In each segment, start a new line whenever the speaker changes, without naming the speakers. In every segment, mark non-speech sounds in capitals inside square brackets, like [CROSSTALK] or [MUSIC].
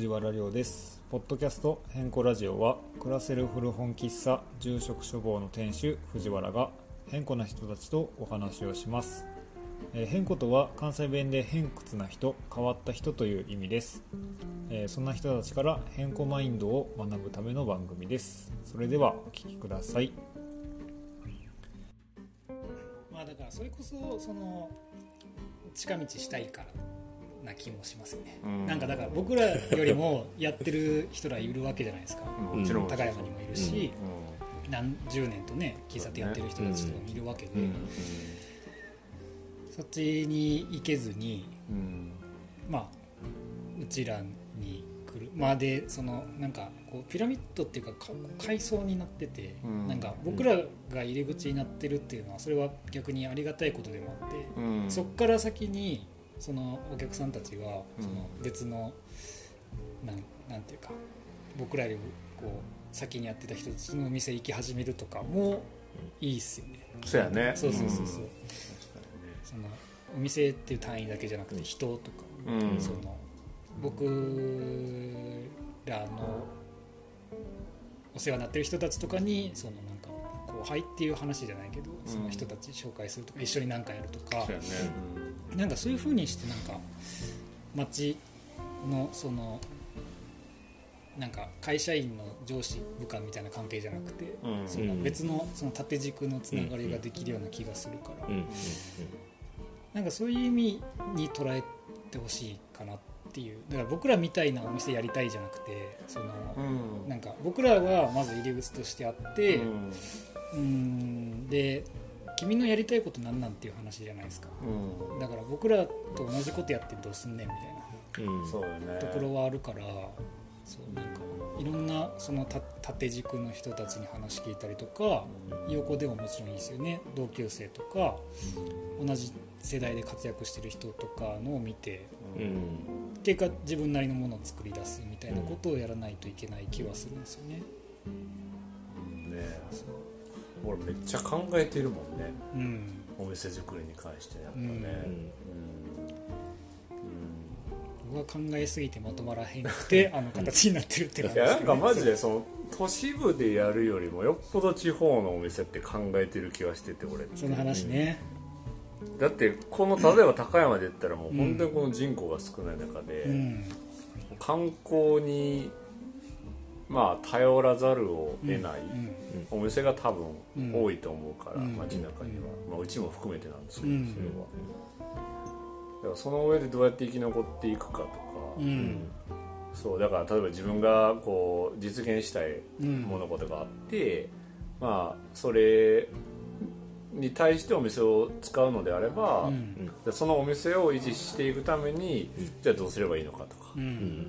藤原亮です。ポッドキャスト変更ラジオは暮らせる古本喫茶住職処方の店主藤原が変更な人たちとお話をします、えー変更とは関西弁で偏屈な人変わった人という意味です、えーそんな人たちから変更マインドを学ぶための番組です。それではお聞きください。
まあだからそれこそその近道したいから。な気もしますよね、
うん。
なんかだから僕らよりもやってる人らいるわけじゃないですか。
もちろん。
高山にもいるし、何十年とね喫茶店やってる人たちとかもいるわけで、
うん
そっちに行けずに
うん。
まあうちらに来る。まあでそのなんかこうピラミッドっていうかか階層になってて、
うん。
なんか僕らが入り口になってるっていうのはそれは逆にありがたいことでもあって、
うん。
そっから先にそのお客さんたちは
うん。
その別の、なんなんていうか僕らよりこう先にやってた人たちのお店行き始めるとかもいいっすよね。
そうやね。
そうそうそうそう、
ん。
そのお店っていう単位だけじゃなくて人とか、
うん。
その僕らのお世話になってる人たちとかにその後輩っていう話じゃないけど、その人たち紹介するとか一緒に何かやるとか。なんかそういう風にしてなんか町のそのなんか会社員の上司部下みたいな関係じゃなくて、
うん。
その別のその縦軸のつながりができるような気がするから、
うんうん
なんかそういう意味に捉えてほしいかなっていう。だから僕らみたいなお店やりたいじゃなくてその、
うん。
なんか僕らはまず入り口としてあって
う
うんーん。で君のやりたいことなんなんっていう話じゃないですか。
うん。
だから僕らと同じことやってどうすんねんみたいな。
うん。
ところはあるからそうなんかいろんなそのた縦軸の人たちに話聞いたりとか横でももちろんいいですよね。同級生とか同じ世代で活躍してる人とかのを見て
うん。
結果自分なりのものを作り出すみたいなことをやらないといけない気はするんですよね。
ね俺めっちゃ考えてるもんね。
うん。
お店作りに関してやっぱね。
うん。
うん。
僕は考えすぎてまとまらへんくて [LAUGHS] あの形になってるって感じ
いやなんかマジ
で
でその都市部でやるよりもよっぽど地方のお店って考えてる気がしてて俺。
その話ね、
だってこの例えば高山で言ったらもう本当にこの人口が少ない中で、
うん。
観光にまあ頼らざるを得ない。
うん
お店が多
うん。
分多いと思うから、
うん。
街中には、まあ、うちも含めてなんですけど、
うん。
それは。だからその上でどうやって生き残っていくかとか、
うん。
そうだから例えば自分がこう実現したい
うん。
物事があって、まあそれに対してお店を使うのであれば、
うん。
でそのお店を維持していくために、じゃあどうすればいいのかとか、
うん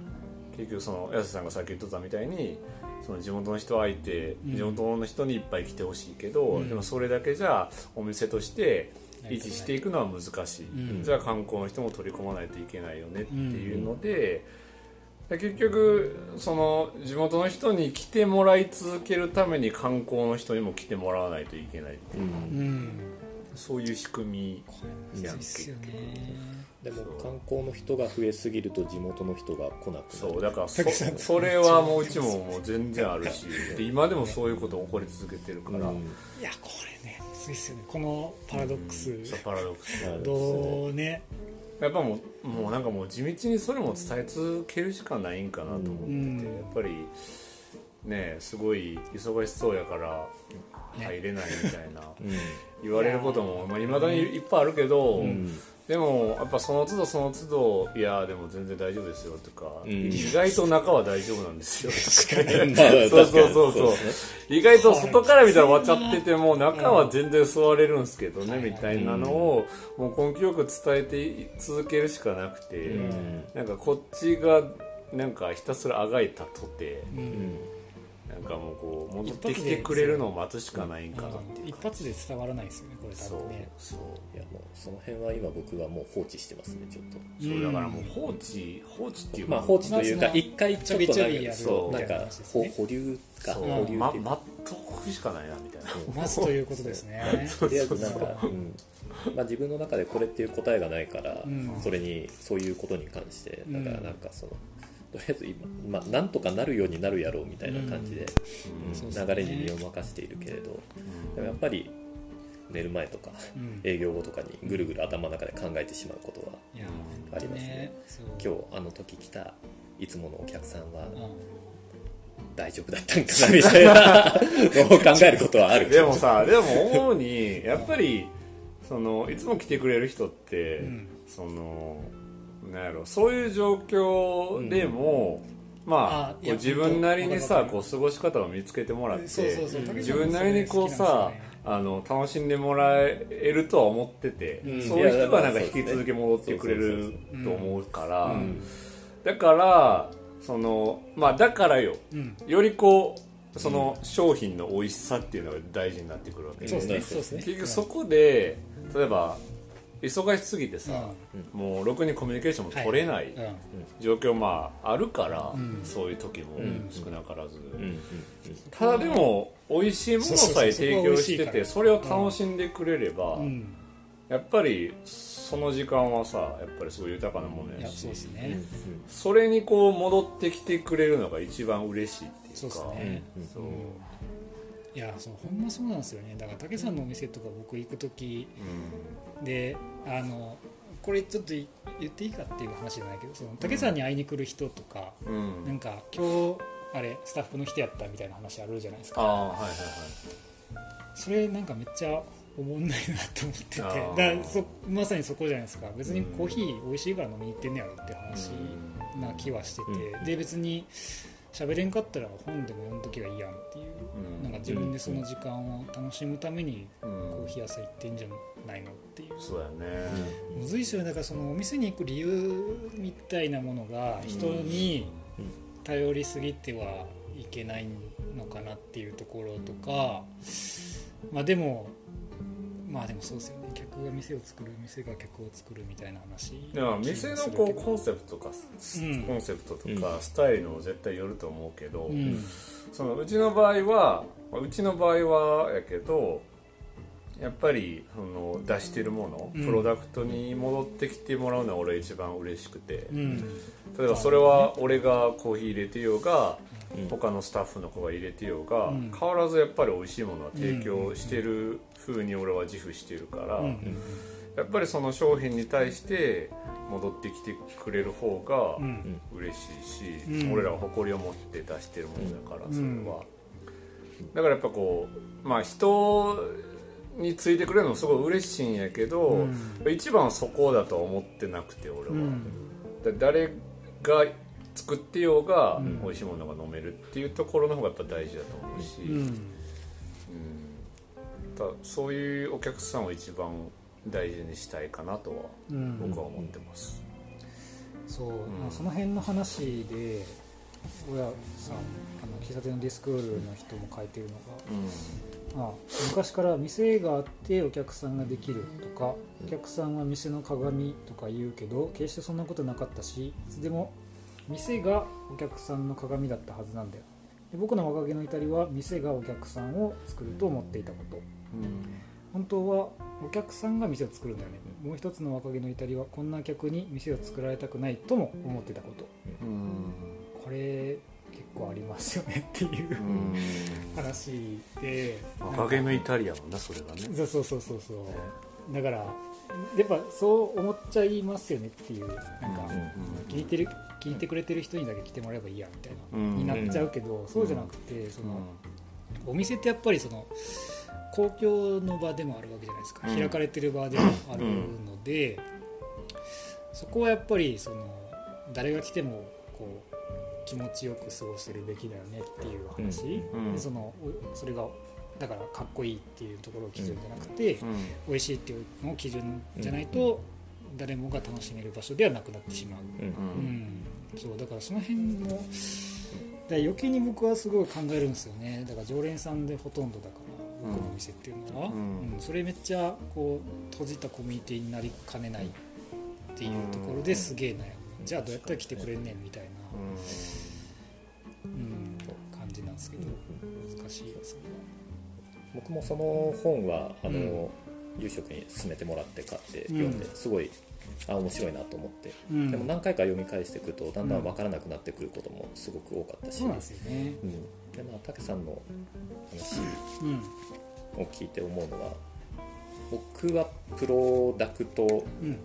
結局その安瀬さんがさっき言ってたみたいにその地元の人相手、
うん。
地元の人にいっぱい来てほしいけど、
うん。
でもそれだけじゃお店として維持していくのは難しい、
うん。
じゃあ観光の人も取り込まないといけないよねっていうので、で結局その地元の人に来てもらい続けるために観光の人にも来てもらわないといけないっていう
うん。
そういう仕組みやん
いいっすよね
でも観光の人が増えすぎると地元の人が来なくなる。
そうだからそそれはもううちももう全然あるし。で [LAUGHS] 今でもそういうこと起こり続けてるから、
うん
いやこれねむずいっすよね。このパラドックス、
そうパラドックス。
まあ
どうね。
やっぱもうもうなんかもう地道にそれも伝え続けるしかないんかなと思ってて、
うん。
やっぱりねすごい忙しそうやから
ね。
入れないみたいな。[LAUGHS]
うん。
言われることもいまあ、未だにいっぱいあるけど、
うん
でもやっぱその都度その都度いやでも全然大丈夫ですよとか、
うん。
意外と中は大丈夫なんですよ。そうそうそうそう。意外と外から見たら割っちゃってても中は全然座れるんですけどね
うん
みたいなのをもう根気よく伝えて続けるしかなくて
うん。
なんかこっちがなんかひたすらあがいたとて
う
うん。ん
なんかもうこう戻ってきてくれるのを待つしかないんかなっていう
一発で伝わらないですよねこれ多分ね。
そう
いやもうその辺は今僕はもう放置してますねちょっと。
そうだからもう放置放置っていうか。
まあ放置というか一回ちょっとそう。なんか保留か保留
ま
っ
とくしかないなみたいな
まずということですね
とりあえずなんか、うんまあ、自分の中でこれっていう答えがないから、
うん
それにそういうことに関してだから
うん
なんかそのとりあえず今、まあ、なんとかなるようになるやろうみたいな感じで、流れに身を任せているけれどでもやっぱり寝る前とか
うん。
営業後とかにぐるぐる頭の中で考えてしまうことはありますね。今日あの時来たいつものお客さんは
うん。
大丈夫だったんかなみたいなのを考えることはある。[LAUGHS]
でもさでも思うにやっぱりそのいつも来てくれる人って、
うん。
そのなんやろそういう状況でも、まあ
あいや
こう自分なりにさこう過ごし方を見つけてもらって
そうそうそう。
自分なりにこうさあの楽しんでもらえるとは思ってて、
うん。
そういう人がなんか引き続き戻ってくれると思うから、
うん。
だからそのまあだからよ。
うん。
よりこうその商品の美味しさっていうのが大事になってくるわけ
そうですね。
うん
そうですね。
結局そこで例えば忙しすぎてさ、もうろくにコミュニケーションも取れない状況まああるから、
うん。
そういう時も
ん。
少なからず、
うん。うん。
ただでも美味しいものさえ提供しててそ
そ
れを楽しんでくれれば、
うん。
やっぱりその時間はさやっぱりすごい豊かなもの
いや
やし
そうです
うん
ね
それにこう戻ってきてくれるのが一番嬉しいっていうか。
そうですね。
うん。
そう。
いやそうほんまそうなんですよね。だから武さんのお店とか僕行く時であのこれちょっとい言っていいかっていう話じゃないけどその武さんに会いに来る人とか、
うん、うん
なんか今日あれスタッフの人やったみたいな話あるじゃないですか。
はいはいはい。
それなんかめっちゃおもんないなと思ってて。
あ
だそまさにそこじゃないですか。別にコーヒー美味しいから飲みに行ってんねやろって話な気はしてて、
う
で別に喋れんかったら本でも読んどきゃいいやんっていう、
うん。
なんか自分でその時間を楽しむために
うん。
コーヒー屋さん行ってんじゃないのっていう。
そうやね。
むずいっすよね。だからそのお店に行く理由みたいなものが人に頼りすぎてはいけないのかなっていうところとかまあでもまあでもそうですよね客が店を作る店が客を作るみたいな話
店のこうコンセプトとか、
うん。
コンセプトと
う
かスタイルも絶対よると思うけど、
うん。
そのうちの場合はまあうちの場合はやけどやっぱりその出してるもの、
うん。
プロダクトに戻ってきてもらうのは俺一番嬉しくて、
うん。
例えばそれは俺がコーヒー入れてようが、
うん
他のスタッフの子が入れてようが、
うん。
変わらずやっぱり美味しいものは提供してる風に俺は自負してるから、
うん。
やっぱりその商品に対して戻ってきてくれる方が
うん。
嬉しいし、
うん。
俺らは誇りを持って出してるものだから
うん。
それは、だからやっぱこうまあ人についてくれるのもすごい嬉しいんやけど、
うん。
一番はそこだとは思ってなくて俺は、
うん。
だ誰が作ってようが
ん。
美味しいものが飲めるっていうところの方がやっぱ大事だと思うし、
うん。
そういうお客さんを一番大事にしたいかなとは
うん。
僕は思ってます、
そう、まあその辺の話で親さんあの喫茶店のディスクールの人も書いてるのが、まあ、昔から店があってお客さんができるとかお客さんは店の鏡とか言うけど決してそんなことなかったしいつでも店がお客さんの鏡だったはずなんだよ。で僕の若気の至りは店がお客さんを作ると思っていたこと。本当はお客さんが店を作るんだよね。もう一つの若気の至りはこんな客に店を作られたくないとも思ってたこと。
うん。
これ結構ありますよねっていう
うん。
話で。
若気の至りやもんなそれがね。
そうそうそうそうそうだからやっぱそう思っちゃいますよねっていうなんか聞いてる聞いてくれてる人にだけ来てもらえばいいやみたいな、
うん。
になっちゃうけど、そうじゃなくてその、お店ってやっぱりその公共の場でもあるわけじゃないですか、
うん。
開かれてる場でもあるので、そこはやっぱりその誰が来てもこう気持ちよく過ごせるべきだよねっていう話、
うん。
でそのおそれがだからかっこいいっていうところを基準じゃなくて、
うん。
美味しいっていうのを基準じゃないと、誰もが楽しめる場所ではなくなってしまう、
うん。
う
うん。んそうだからその辺もだ余計に僕はすごい考えるんですよね。だから常連さんでほとんどだから僕のお店っていうのは、
うん。
うん。それめっちゃこう閉じたコミュニティになりかねないっていうところですげえ悩む。じゃあどうやったら来てくれんねんみたいな、うん、感じなんですけど難しいですね
僕もその本はあの、
うん。
夕食に勧めてもらって買って読んで、
うん
すごいあ面白いなと思って、
うん。
でも何回か読み返していくとだんだん分からなくなってくることもすごく多かったし、
そうなんですよね。
うん、でまあ武さんの話
うん。
を聞いて思うのは僕はプロダクト
うん。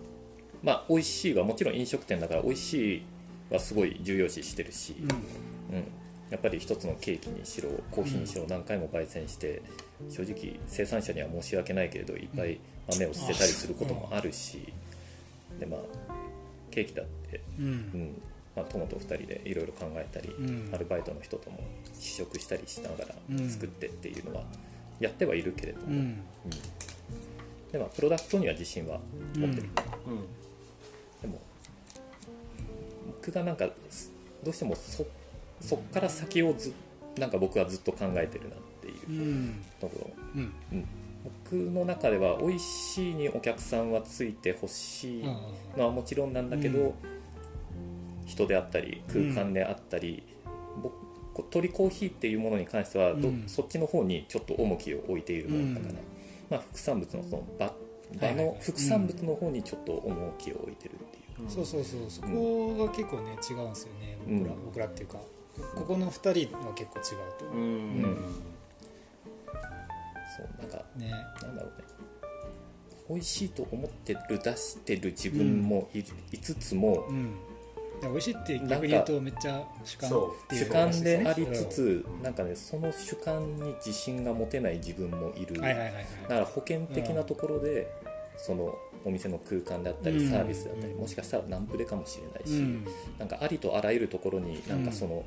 まあ美味しいはもちろん飲食店だから美味しいはすごい重要視してるし、
うん。
うん、やっぱり一つのケーキにしろコーヒーにしろ何回も焙煎して正直生産者には申し訳ないけれどいっぱい豆を捨てたりすることもあるしでまあケーキだって、
う
うん。んまあ、友と2人でいろいろ考えたり、
うん。
アルバイトの人とも試食したりしながら
うん。
作ってっていうのはやってはいるけれども、
うん。
でまあプロダクトには自信は持ってる、
うん。
でも僕がなんかすどうしてもそそっから先をずなんか僕はずっと考えてるなっていう。
うん。
ところ、
うん。
うん、僕の中では美味しいにお客さんはついてほしい。のはもちろんなんだけど、
うん
人であったり空間であったり、僕こう鳥コーヒーっていうものに関してはど、
うん。
そっちの方にちょっと重きを置いているものだから、
うん。
まあ、副産物のその場場の副産物の方にちょっと重きを置いてるっていう。
そうそうそう。そこが結構ね違うんですよね。僕ら、
うん
僕らっていうかここの2人は結構違うと
う。
思う、
ん。
そうなんか
ね。
なんだろうね。美味しいと思ってる出してる自分もい,、いつつも
うん。で美味しいって逆に言うとめっちゃ主観っていう
主観であり
話
つつなんかねその主観に自信が持てない自分もいる、だから保険的なところで、そのお店の空間であったり
うん。
サービスだったり、
うん。
もしかしたらナンプレかもしれないし、
うん。
なんかありとあらゆるところになんかその、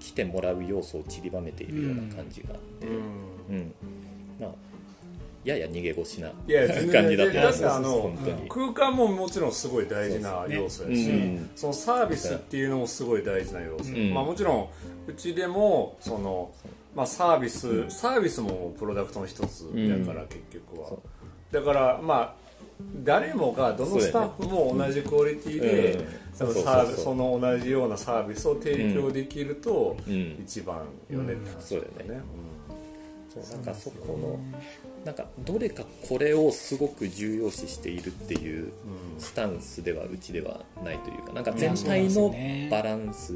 来てもらう要素を散りばめているような感じがあって、うん。まあやや逃げ腰な [LAUGHS] 感じだった
だってあの
本当に、
空間ももちろんすごい大事な要素やし、
そうそ
のサービスっていうのもすごい大事な要素、
うん。
まあ、もちろんうちでもその、まあ、サービス、サービスもプロダクトの一つだから、結局は。だからまあ誰もがどのスタッフも同じクオリティで
うん。
その同じようなサービスを提供できると
うん。
一番よねって話
そうだよね
ね
そうなんかそこのなんかどれかこれをすごく重要視しているっていうスタンスではうちではないというかなんか全体のバランス、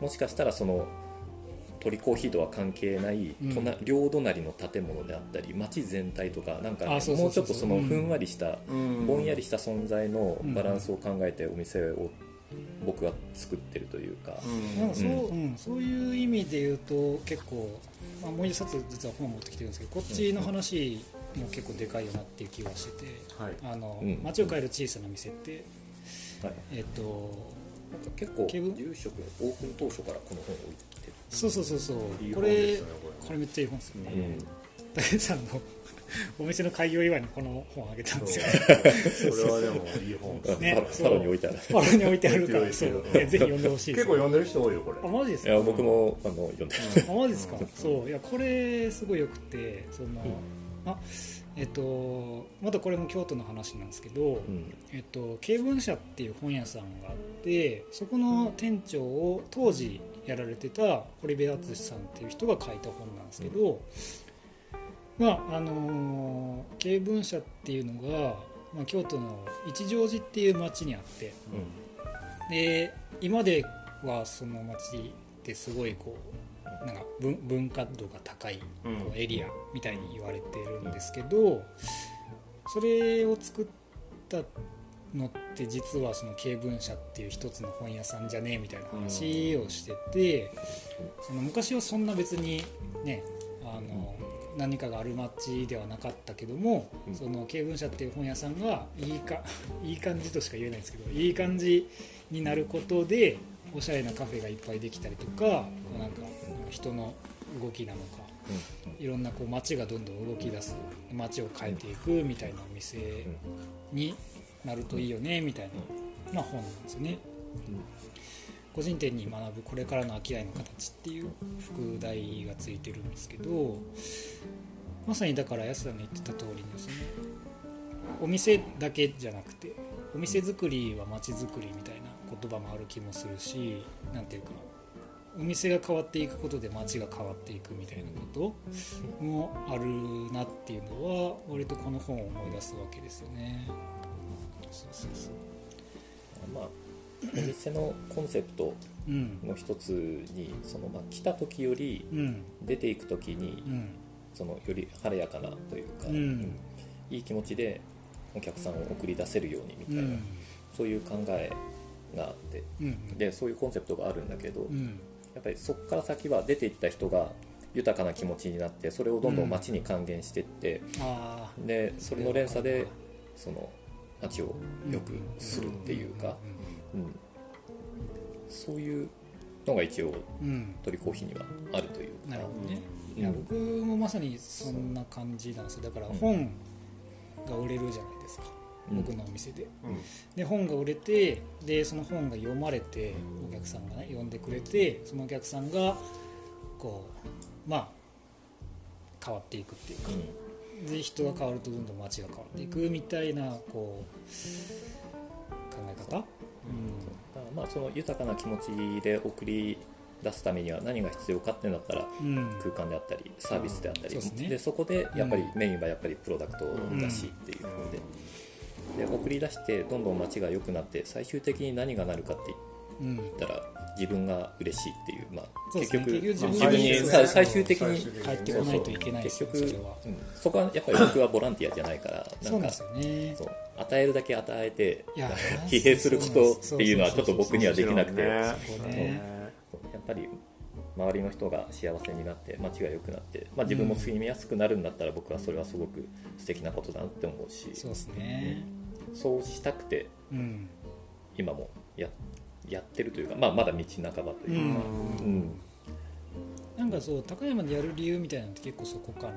もしかしたらその鳥コーヒーとは関係ない、
うん。
隣両隣の建物であったり街全体とかなんかもうちょっとそのふんわりした、
うん。
ぼんやりした存在のバランスを考えてお店を僕は作ってるというか、
うん。
なんかそう,、うん。そういう意味で言うと結構、まあ、もう一冊実は本持ってきてるんですけどこっちの話も結構でかいよなっていう気がしてて
はい「
あの
うん。
街を変える小さな店」って
はい。
えっと
なんか結構住職オープン当初からこの本を置いてる、
そうそうそうそう。これこれ。めっちゃいい本ですよね。
うん。
武さんのお店の開業祝いにこの本あげたんですよ。[LAUGHS]
それはでもいい本です
ね。
パロパロに置いてある。
パロに置いてあるからそう。[LAUGHS] ねぜひ読んでほしいです。
結構読んでる人多いよこれ。
あマジですか？
いや僕もあの読んでる、
あマジですか、そう。いやこれすごいよくてその、あえっとまたこれも京都の話なんですけど、
うん。
えっと、経文社っていう本屋さんがあってそこの店長を当時やられてた堀部敦さんっていう人が書いた本なんですけど、まああのー経文社っていうのが、まあ、京都の一乗寺っていう町にあってで今ではその町ってすごいこうなんか文文化度が高いこ
うん。
うエリアみたいに言われてるんですけどそれを作ったのって実はその経文社っていう一つの本屋さんじゃねえみたいな話をしててその昔はそんな別にねあの何かがある町ではなかったけども
うん。
その経文社っていう本屋さんがいいか [LAUGHS] いい感じとしか言えないんですけどいい感じになることでおしゃれなカフェがいっぱいできたりとかなんか人の動きなのかいろんなこう街がどんどん動き出す街を変えていくみたいなお店になるといいよねみたいな、まあ、本なんですよね。個人店に学ぶこれからの商いの形っていう副題がついてるんですけどまさにだから安田の言ってた通りのそのお店だけじゃなくてお店作りは街づくりみたいな言葉もある気もするしなんていうかお店が変わっていくことで街が変わっていくみたいなこともあるなっていうのは割とこの本を思い出すわけですよね。そうそうそう。
まあお店のコンセプト
うん。
の一つにその、まあ、来た時より
うん。
出ていく時に
うん。
そのより晴れやかなというか、
うん。
いい気持ちでお客さんを送り出せるようにみたいな、
うん。
そういう考えがあって
うん
でそういうコンセプトがあるんだけど、
うん。
やっぱりそこから先は出ていった人が豊かな気持ちになってそれをどんどん街に還元していって、でそれの連鎖でその街を良くするっていうか、うんそういうのが一応
うん。
鳥コーヒーにはあるというか。
なるほどね、
うん。
いや僕もまさにそんな感じなんですよ。だから本が売れるじゃないですか、
うん。
僕のお店で。
うん。
で本が売れてでその本が読まれてお客さんがね読んでくれてそのお客さんがこうまあ変わっていくっていうか、で人が変わるとどんどん街が変わっていくみたいなこう考え方、
だからまあその豊かな気持ちで送り出すためには何が必要かってなったら
うん。うん
空間であったりサービスであったり、
そうで
そこでやっぱりメインはやっぱりプロダクトだしっていうので,、で送り出してどんどん街が良くなって最終的に何がなるかって
うん
言ったら自分が嬉しいっていう、まあ、
そうですね。
結局
結局
自分に最終的に
帰ってこないといけない
結局うん。そこはやっぱり僕はボランティアじゃないから
そうなんですよね。
そう与えるだけ与えて疲弊することっていうのはちょっと僕にはできなくて。
ね
っぱり周りの人が幸せになって街が良くなって、まあ、自分も住みやすくなるんだったら僕はそれはすごく素敵なことだなって思うし。
そうですね。
そうしたくて
うん。
今もややってるというか、まあ、まだ道半ばと
う
いうか、
ん。
うん。
なんかそう高山でやる理由みたいなのって結構そこかなっ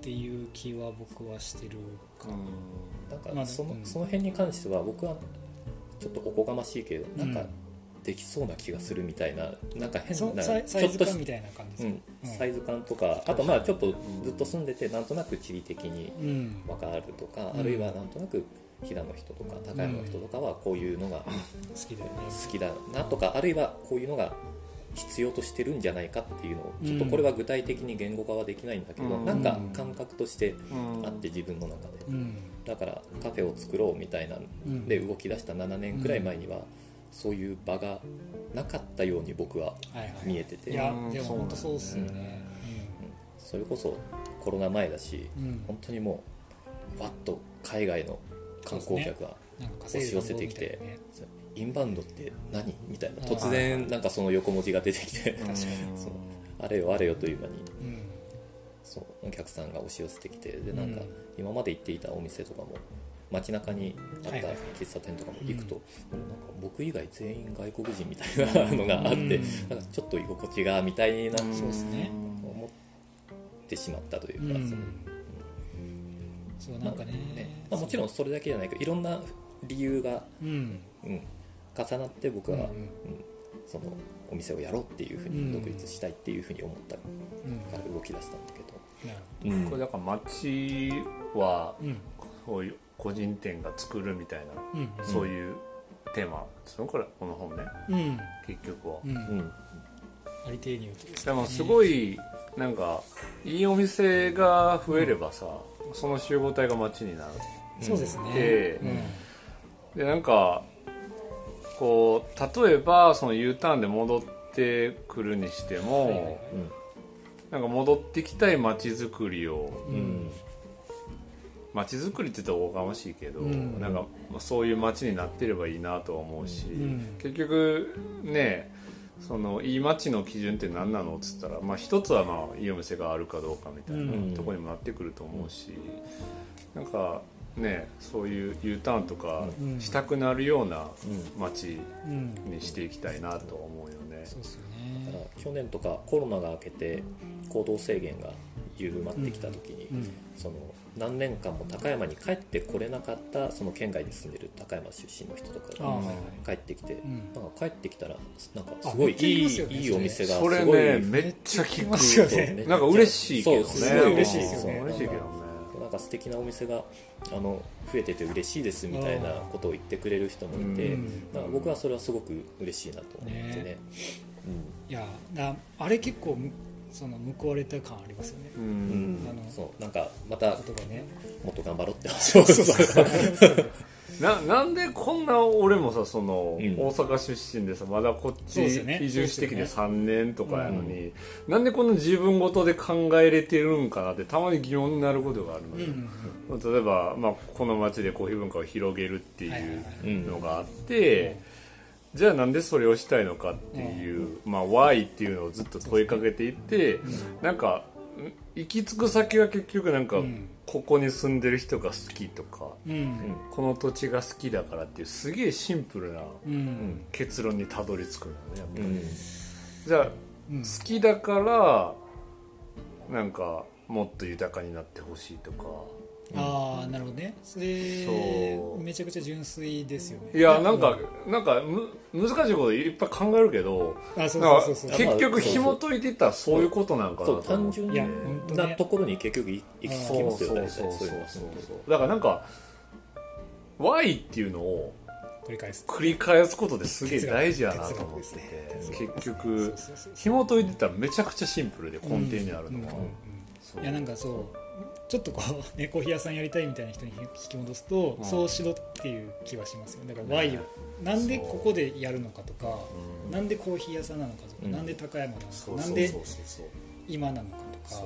ていう気は僕はしてるか。
なん。
まあ
かその,、
うん。
その辺に関しては僕はちょっとおこがましいけどなんか
うん。
できそうな気がするみたいななんか変な
そサイサイズ
ちょっとし
感みたいな感じ
う
ですか？
ん、サイズ感とかあとまあちょっとずっと住んでてなんとなく地理的に
うん。
分かるとか、
うん
あるいはなんとなく飛騨の人とか高山の人とかはこういうのが
好きだ
なとかあるいはこういうのが必要としてるんじゃないかっていうのをちょっとこれは具体的に言語化はできないんだけど、
うん。
なんか感覚として
うん
あって自分の中で
うん。
だからカフェを作ろうみたいな
うん。
で動き出した7年くらい前にはそういう場がなかったように僕は
はいはい。
見えてて。
いや
うん
でも本当そうっすよね。
それこそコロナ前だし
うんうん。
本当にもうわっと海外の観光客が押し寄せてきて
稼いでるみ
インバウンドって何？みたいな突然なんかその横文字が出てきて [LAUGHS] あれよあれよという間に
たいね
そうお客さんが押し寄せてきてで
うん
なん。か今まで行っていたお店とかも街中にあった
はいはい
喫茶店とかも行くと、なんか僕以外全員外国人みたいなのがあって、
うん。
なんかちょっと居心地がみたいな
うんそうですね。
思ってしまったというか、
うん。
そ
う。なんかね
まあ、もちろんそれだけじゃないけどいろんな理由が、
うん。
うん、重なって僕は、
うん
うん。そのお店をやろうっていうふう
うん。
に独立したいっていうふうに思ったか
うん。
ら動き出したんだけど、うん。
これだから街は
ほどうん。
そういう個人店が作るみたいな、
うん。
そういうテーマそのこれこの本ね。
うん。
結局は、
うん。
うん。
ありていに言うとです
でもすごいなんかいいお店が増えればさ、その集合体が街になる
そうですね。
でなんかこう例えばその U ターンで戻ってくるにしても、
はいはい。はい
なんか戻ってきたい街づくりを
うん。うん。
街づくりって言ったらおこがましいけど、
うん。
なんかそういう街になってればいいなとは思うし、
ん。
結局ねそのいい街の基準って何なのっつったら、まあ、一つはまあいいお店があるかどうかみたい
うん。
なところにもなってくると思うし、なんかねそういう U ターンとか
うん
したくなるような
うん。
街
うん。
にしていきたいなと思うよね。
そうですよ
だか
ね
ら去年とかコロナが明けて行動制限が緩まってきた時に、
うん。
その何年間も高山に帰ってこれなかったその県外に住んでる高山出身の人とかが帰ってきて、
ん。
なんか帰ってきたらなんかすごいいい,、
い
いいお店がす
それ
ごい、
ねめっちゃ聞
聞きますよ
く
ね。
なんか嬉しいけどね。
そうすごい嬉しい。
ですよ
嬉しいけどね。
なんか素敵なお店があの増えてて嬉しいですみたいなことを言ってくれる人もいて、
うん。
だから僕はそれはすごく嬉しいなと思ってね。
ね。いやだあれ結構むその報われた感ありますよね。
う
うん。ん
あの
そう。なんかまた
ね。
もっと頑張ろうって話を [LAUGHS]
ななんでこんな俺もさその、
うん。
大阪出身でさまだこっち
そうですよね。
移住してきて
そう
3年とかやのに、なんでこんな自分ごとで考えれてるんかなってたまに疑問になることがあるの
うんう
よ、
ん。
例えば、まあ、この町でコーヒー文化を広げるって
はいはい
いう
はい。
うん
のがあって、じゃあなんでそれをしたいのかっていう、まあ、why っていうのをずっと問いかけていって、なんかん行き着く先は結局なんか、
うん。
ここに住んでる人が好きとか
うん。
この土地が好きだからっていうすげえシンプルな
うん。
結論にたどり着くのねやっぱり、
うん。
じゃあ
うん。
好きだからなんかもっと豊かになってほしいとか
ああなるほどね。それ
そう。
めちゃくちゃ純粋ですよね。
いやなんかなんかむ難しいこといっぱい考えるけど
あそう
なんか
そうそうそう。
結局紐解いていったらそういうことなんかなと
単純なところに結局い行き着きますよね
そうそうそう。だからなんか Y っていうのを
繰り返す
繰り返すことですげえ大事やなと思って
哲
て
学
結局紐解いてたらめちゃくちゃシンプルで根底にあるのは
うんうん
そう
いやなんかそうちょっとこう、ね、コーヒー屋さんやりたいみたいな人に引き戻すと、
うん。
そうしろっていう気はしますよ。だから Y をなんでここでやるのかとか、
うん。
なんでコーヒー屋さんなのかとか、
うん。
なんで高山なのかなんで今なのかとか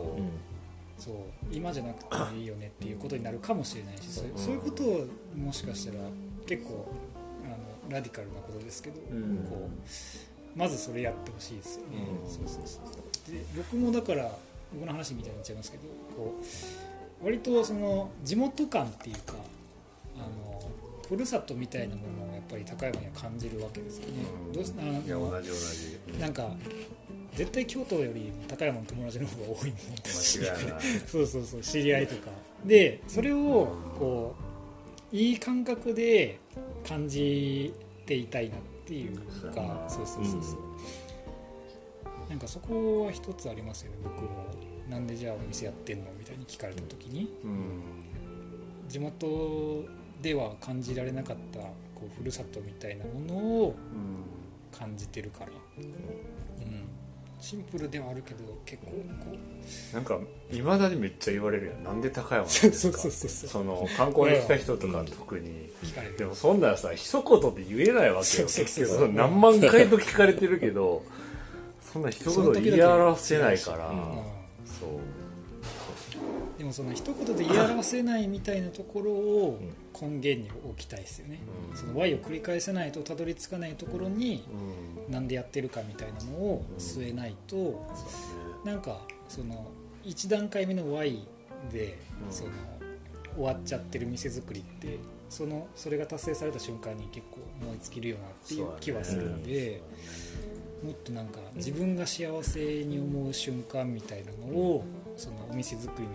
そう。
今じゃなくてもいいよねっていうことになるかもしれないしそう
うん。
そういうことをもしかしたら結構あのラディカルなことですけど、
うん。
こうまずそれやってほしいですよね、
うん。
そうそうそう。で僕もだから僕の話みたいになっちゃいますけどこう割とその地元感っていうかあのふるさとみたいなものをやっぱり高山には感じるわけですよね、
うん。
どうしあの
いや同じ同じ。
なんか絶対京都より高山の友達の方が多いもんですし [LAUGHS] そうそうそう知り合いとか。でそれをこういい感覚で感じていたいなっていうか
そう
そうそうそうなんかそこは一つありますよね僕もなんでじゃあお店やってんのみたいに聞かれた時に
うん。
地元では感じられなかったこうふるさとみたいなものを
うん。
感じてるから、うん、シンプルではあるけど結構こう
なんかいまだにめっちゃ言われるやん。なんで高山なんですか？[LAUGHS]
そうそうそうそ
の観光に来た人とか特に、
聞かれる。
でもそんならさ一言で言えないわけよ。結局何万回と聞かれてるけどそんな一言で言い表せないから。
うん。
そう
でもその一言で言い表せないみたいなところを根源に置きたいですよね、
うん。
その Y を繰り返せないとたどり着かないところに
うん。
なんでやってるかみたいなのを据えないと、なんかその1段階目の Y で、
うん。
その終わっちゃってる店作りってそのそれが達成された瞬間に結構燃え尽きるよなっていう気はするんで、もっとなんか自分が幸せに思う瞬間みたいなのをそのお店作りの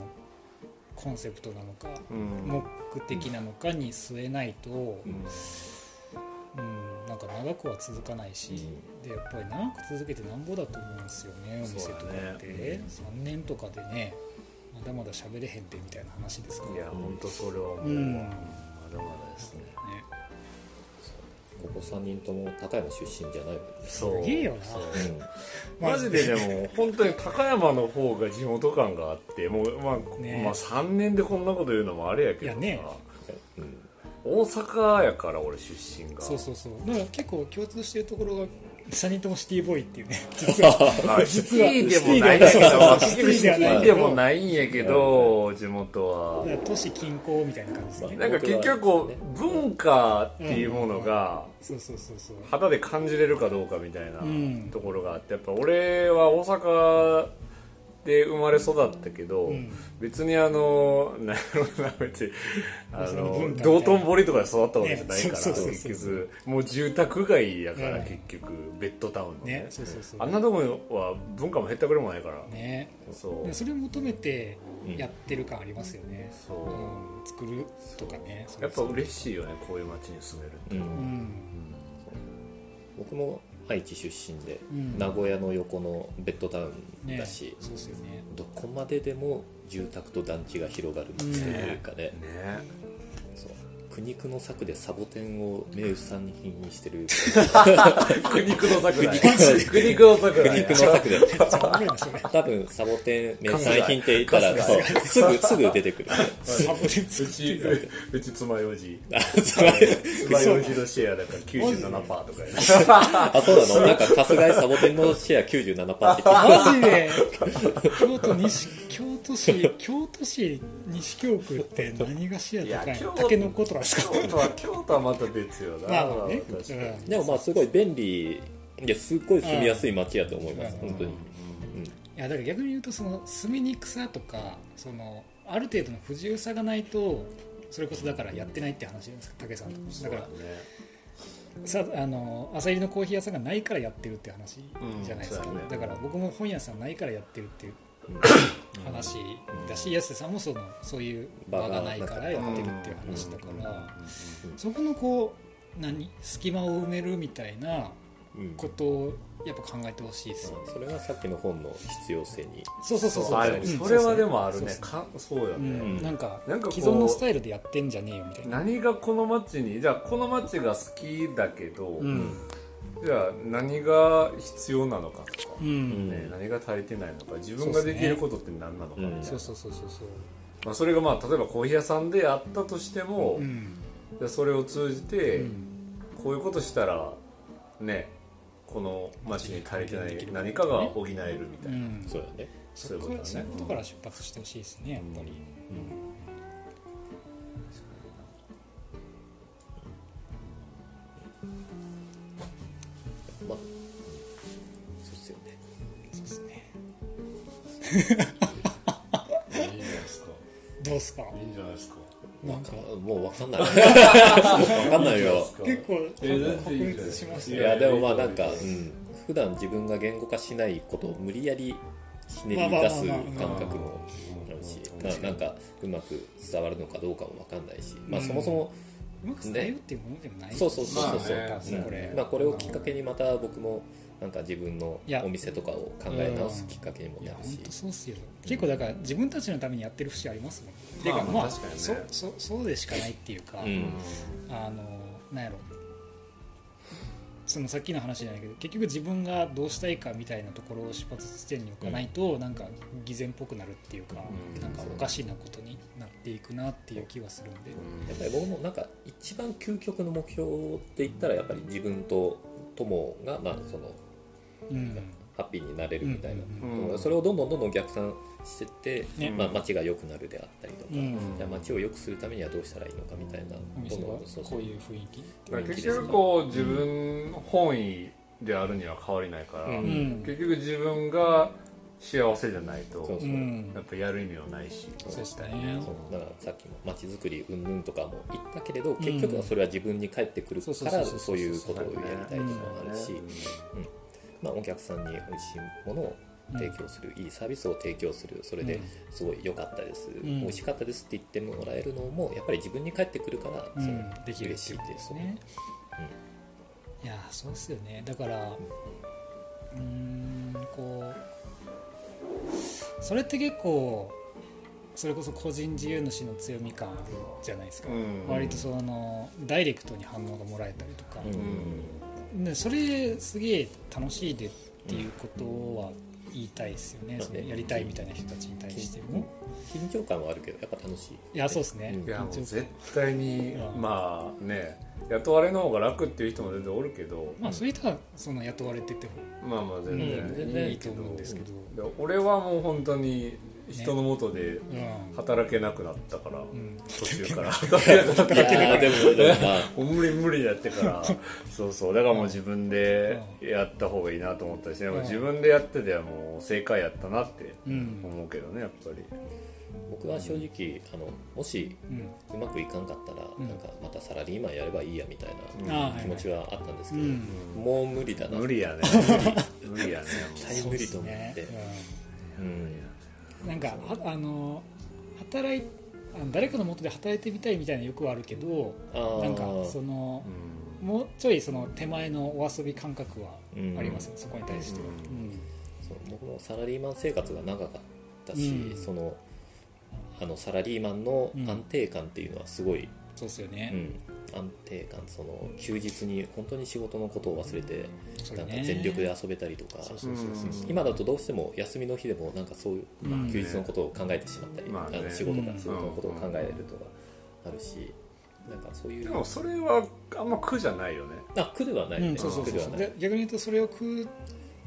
コンセプトなのか
うん。
目的なのかに据えないと、
うん。
うん、なんか長くは続かないし、でやっぱり長く続けてなんぼだと思うんですよねお店とかって、
ね
3年とかでねまだまだ喋れへんでみたいな話ですから。
いや本当それは思うまだまだですね。
ね
ここ3人とも高山出身じゃないもんね。
そう
すげえよな。[LAUGHS]
マジで。でも本当に高山の方が地元感があってもう、まあ
ね
まあ3年でこんなこと言うのもあれやけどさ。
いやね。
うん。
大阪やから俺出身が。
そうそうそう。だから結構共通してるところが3人ともシティボーイっていうね。[LAUGHS] 実は。
あシティでもないんやけどまあ結局シティでもないんやけど地元は。
都市近郊みたいな感じですよね
なんか結局こう文化っていうものが
そうそうそうそう。
肌で感じれるかどうかみたいな
うん。
ところがあってやっぱ俺は大阪で生まれ育ったけど、
うん。
別にあの [LAUGHS] なんやろな別にあ
その
道頓堀とかで育ったわけじゃないから、
ね
結局。もう住宅街やから、
うん
結局ベッドタウンのね。
ねそうそうそう。
あんなとこは文化もへったくれもないから、
ね。
そう。
でそれを求めてやってる感ありますよね、
そう。
うん、作るとかね
やっぱ嬉しいよねこういう街に住めるって、
うん。
うん。
僕も愛知出身で、
うん。
名古屋の横のベッドタウン
ね
だし、
そうですよね。
どこまででも住宅と団地が広がる街というかね。
ね。
そう苦肉の策でサボテンを名産品にしてる。
苦肉の策だ
苦肉の
苦肉の策だ
苦肉の策で多分サボテン名産品って言ったらそうすぐすぐ出てくる。
サボテン
う
作って
ちうち爪楊枝
あそう
爪楊枝のシェアだから97%とかや
あそうなの？なんか春日井サボテンのシェア97%って
マジで？京都西京都市京都市西京区って何がシェア高いの？タケノコとかですか？
京都は京都はまた別よな。
まあまあね。
確かに。
うん。
でもまあすごい便利ですっごい住みやすい街やと思います
うん。
本当に。
いやだから逆に言うとその住みにくさとかそのある程度の不自由さがないとそれこそだからやってないって話じゃないですか？武さんと。だからさあの朝入りのコーヒー屋さんがないからやってるって話じゃないですか、
うんね。
だから僕も本屋さんないからやってるっていう話だし安瀬さんもそのそういう場がないからやってるっていう話だからそこのこう何隙間を埋めるみたいな
うん。
ことをやっぱ考えてほしいですよね。
それがさっきの本の必要性に。
そうそうそうそう。
それはでもある
そうそう
ねかそうよ
う
ね
ん、なんか
なんか
既存のスタイルでやってんじゃねえよみたいな、
何がこの街にじゃあこの街が好きだけど
うん
じゃあ何が必要なのかとか。
うん。
ね何が足りてないのか。自分ができることって何なのかみたいな。
そうそうそうそう。そう
まあそれがまあ例えばコーヒー屋さんであったとしても
うん。
じゃあそれを通じ
う
て
ん。
こういうことしたらねこの街に足りてない何かが補えるみた
う
いな。ん。
そうやね。
そういうことだね。
そことから出発してほしいですねやっぱり、
まあ
いいんじゃないですか。
どうっすか？
いいんじゃないですか。
わか。もうわかんない。わかんないよ。
結構
え全然いい
白
じゃない
熱しました
い
よ
やでもまあなんか、
いうい
ん、普段自分が言語化しないことを無理やりひねり出す感覚もあるし。ななんかうまく伝わるのかどうかもわかんないし、まあ、そもそも、
うまく伝えようっていうものでもない
そうそうそうそうそう、
まあ
これ、
まあ、これをきっかけにまた僕もなんか自分のお店とかを考え直すきっかけにもなるし。
本当そうっすよ。結構だから自分たちのためにやってる節ありますもん。ていうか
まあ
まあ
確かにね。
そそそうでしかないっていうか、
うん。
あのなんやろ。そのさっきの話じゃないけど結局自分がどうしたいかみたいなところを出発地点に置かないと、なんか偽善っぽくなるっていうか、
うん。
なんかおかしなことになっていくなっていう気はするんで、
やっぱり僕もなんか一番究極の目標って言ったらやっぱり自分と友がまあその
うん
ハッピーになれるみたいな、
うん。うん。
それをどんどんどんどん逆算してって、
ね。
まあ、街が良くなるであったりとか、
うん。
じゃあ街を良くするためにはどうしたらいいのかみたいな
お店は
どんどんそう。
こういう雰囲気？
まあ結局こう自分本位であるには変わりないから、
うん。
うん
結局自分が幸せじゃないとやっぱやる意味はないし、
そうですね。
だからさっきも街づくり云々とかも言ったけれど結局はそれは自分に返ってくるからそういうことをやりたいとかもあるし、
うん
まあ、お客さんに美味しいものを提供する、いいサービスを提供する。それで
うん。
すごい良かったです、
ん。
美味しかったですって言ってもらえるのもやっぱり自分に返ってくるから、
うん。
その
できる
嬉しいっていうそう。
ね、いやそうですよね。だからうーんこうそれって結構それこそ個人自由主の強み感あるじゃないですか、
うん。
割とそのダイレクトに反応がもらえたりとか、
うん
でそれすげえ楽しいでっていうことは言いたいですよね、
うん。
そのやりたいみたいな人たちに対しても、
緊張感はあるけどやっぱ楽しい。
いやそうですね、
うん。
いや絶対に
うん。
まあね雇われの方が楽っていう人も全然おるけど。
まあそういう人はその雇われてて
まあまあ全
然
然
いいと思うんですけど、
で俺はもう本当に人のもとで
うん。
働けなくなったから、
うん。
途中から。[LAUGHS] 働けなくなった。
いやーでもでもまあ。[LAUGHS]
もう無理無理やってから。[LAUGHS] そうそう。だからもう自分でやった方がいいなと思ったし、でも自分でやっててはもう正解やったなって
うん。
思うけどねやっぱり。
僕は正直あのもし
う
まくいかんかったら、
うん。
なんかまたサラリーマンやればいいやみたい
うん。
な気持ちはあったんですけど、
うん。
もう無理だな。
無理やね。無理無理やね。
絶対無理と思って、うん
うんなんかはあの働い誰かの元で働いてみたいみたいな欲はあるけどなんかその
う
もうちょいその手前のお遊び感覚は
うん
ありますよ、そこに対しては、
う
そう僕もサラリーマン生活が長かったし、
うん。
そのあのサラリーマンの
うん。
安定感っていうのはすごい
そうですよ
う
ね、
ん、安定感その休日に本当に仕事のことを忘れてなんか全力で遊べたりとか。今だとどうしても休みの日でもなんかそういう
うん
休日のことを考えてしまったり、
まあね。
仕事か
うん。
仕事のことを考えるとかあるし、なんかそういう
でもそれはあんま苦じゃないよね。
あ苦ではないね、
うん、そうそうそう
苦ではない。
で逆に言うとそれを食う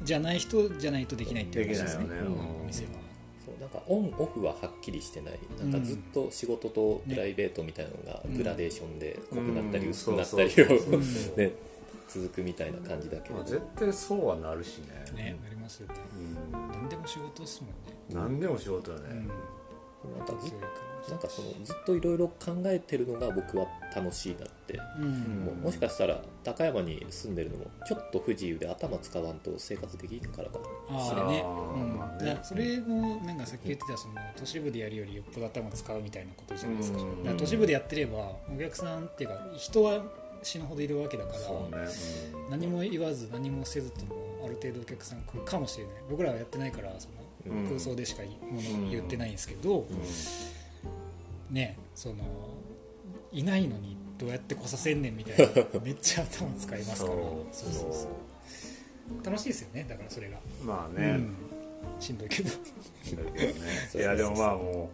じゃない人じゃないとできないっていう話ですね。
ね。
うん。お店は
かオンオフははっきりしてない。なんかずっと仕事とプライベートみたいなのがグラデーションで濃くなったり
うん。
薄くなったりを [LAUGHS] ね続くみたいな感じだけれど。
まあ絶対そうはなるしね。
ねなりますよね。
うん。
何でも仕事っすもんね。
何でも仕事だね、
うん。
なんかず
そういう
なんかそのずっといろいろ考えてるのが僕は楽しいなって、
うん。
もうもしかしたら高山に住んでるのもちょっと不自由で頭使わんと生活できんからか
ああね。
あー
うん。それもなんかさっき言ってたその都市部でやるよりよっぽど頭使うみたいなことじゃないですか。だ
うん
から都市部でやってればお客さんっていうか人は死ぬほどいるわけだから
そうね、
何も言わず何もせずともある程度お客さん来るかもしれない。僕らはやってないからその
うん。
空想でしかものを言ってないんですけど、ねそのいないのにどうやって来させんねんみたいな [LAUGHS] めっちゃ頭使いますから。
そう。
そうそう楽しいですよね。だからそれが、
まあね、
うん、しんどいけど。
だけどね。[LAUGHS] いやでもまあも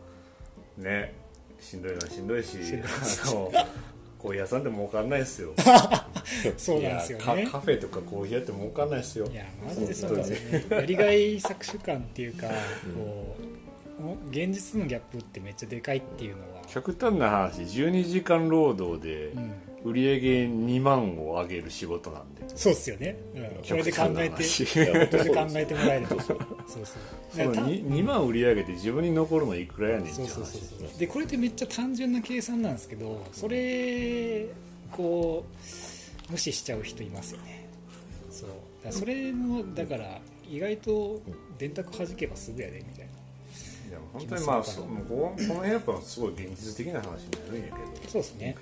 うね。しんどいのはしんどいしあのコーヒー屋さんでも儲かんないですよ。[LAUGHS]
そうなんですよね。
カカフェとかコーヒー屋って儲かんないですよ。
いやマジでそうですよねやりがい搾取感っていうか、こうも現実のギャップってめっちゃでかいっていうのは、
極端な話12時間労働で
うん、
売り上げ2万を上げる仕事なんで。
そうっすよね、うん、これで考えて。で考えてもらえればそう。そう
そ
だからた
の 2, 2万売り上げて自分に残るのいくらやねんって話
そうそうそうでこれってめっちゃ単純な計算なんですけどそれこう無視しちゃう人いますよね。そう。それもだから意外と電卓弾けばすぐやでみたいな
本当にまあそうもうこの辺やっぱすごい現実的な話になるんやけど。
そうですね。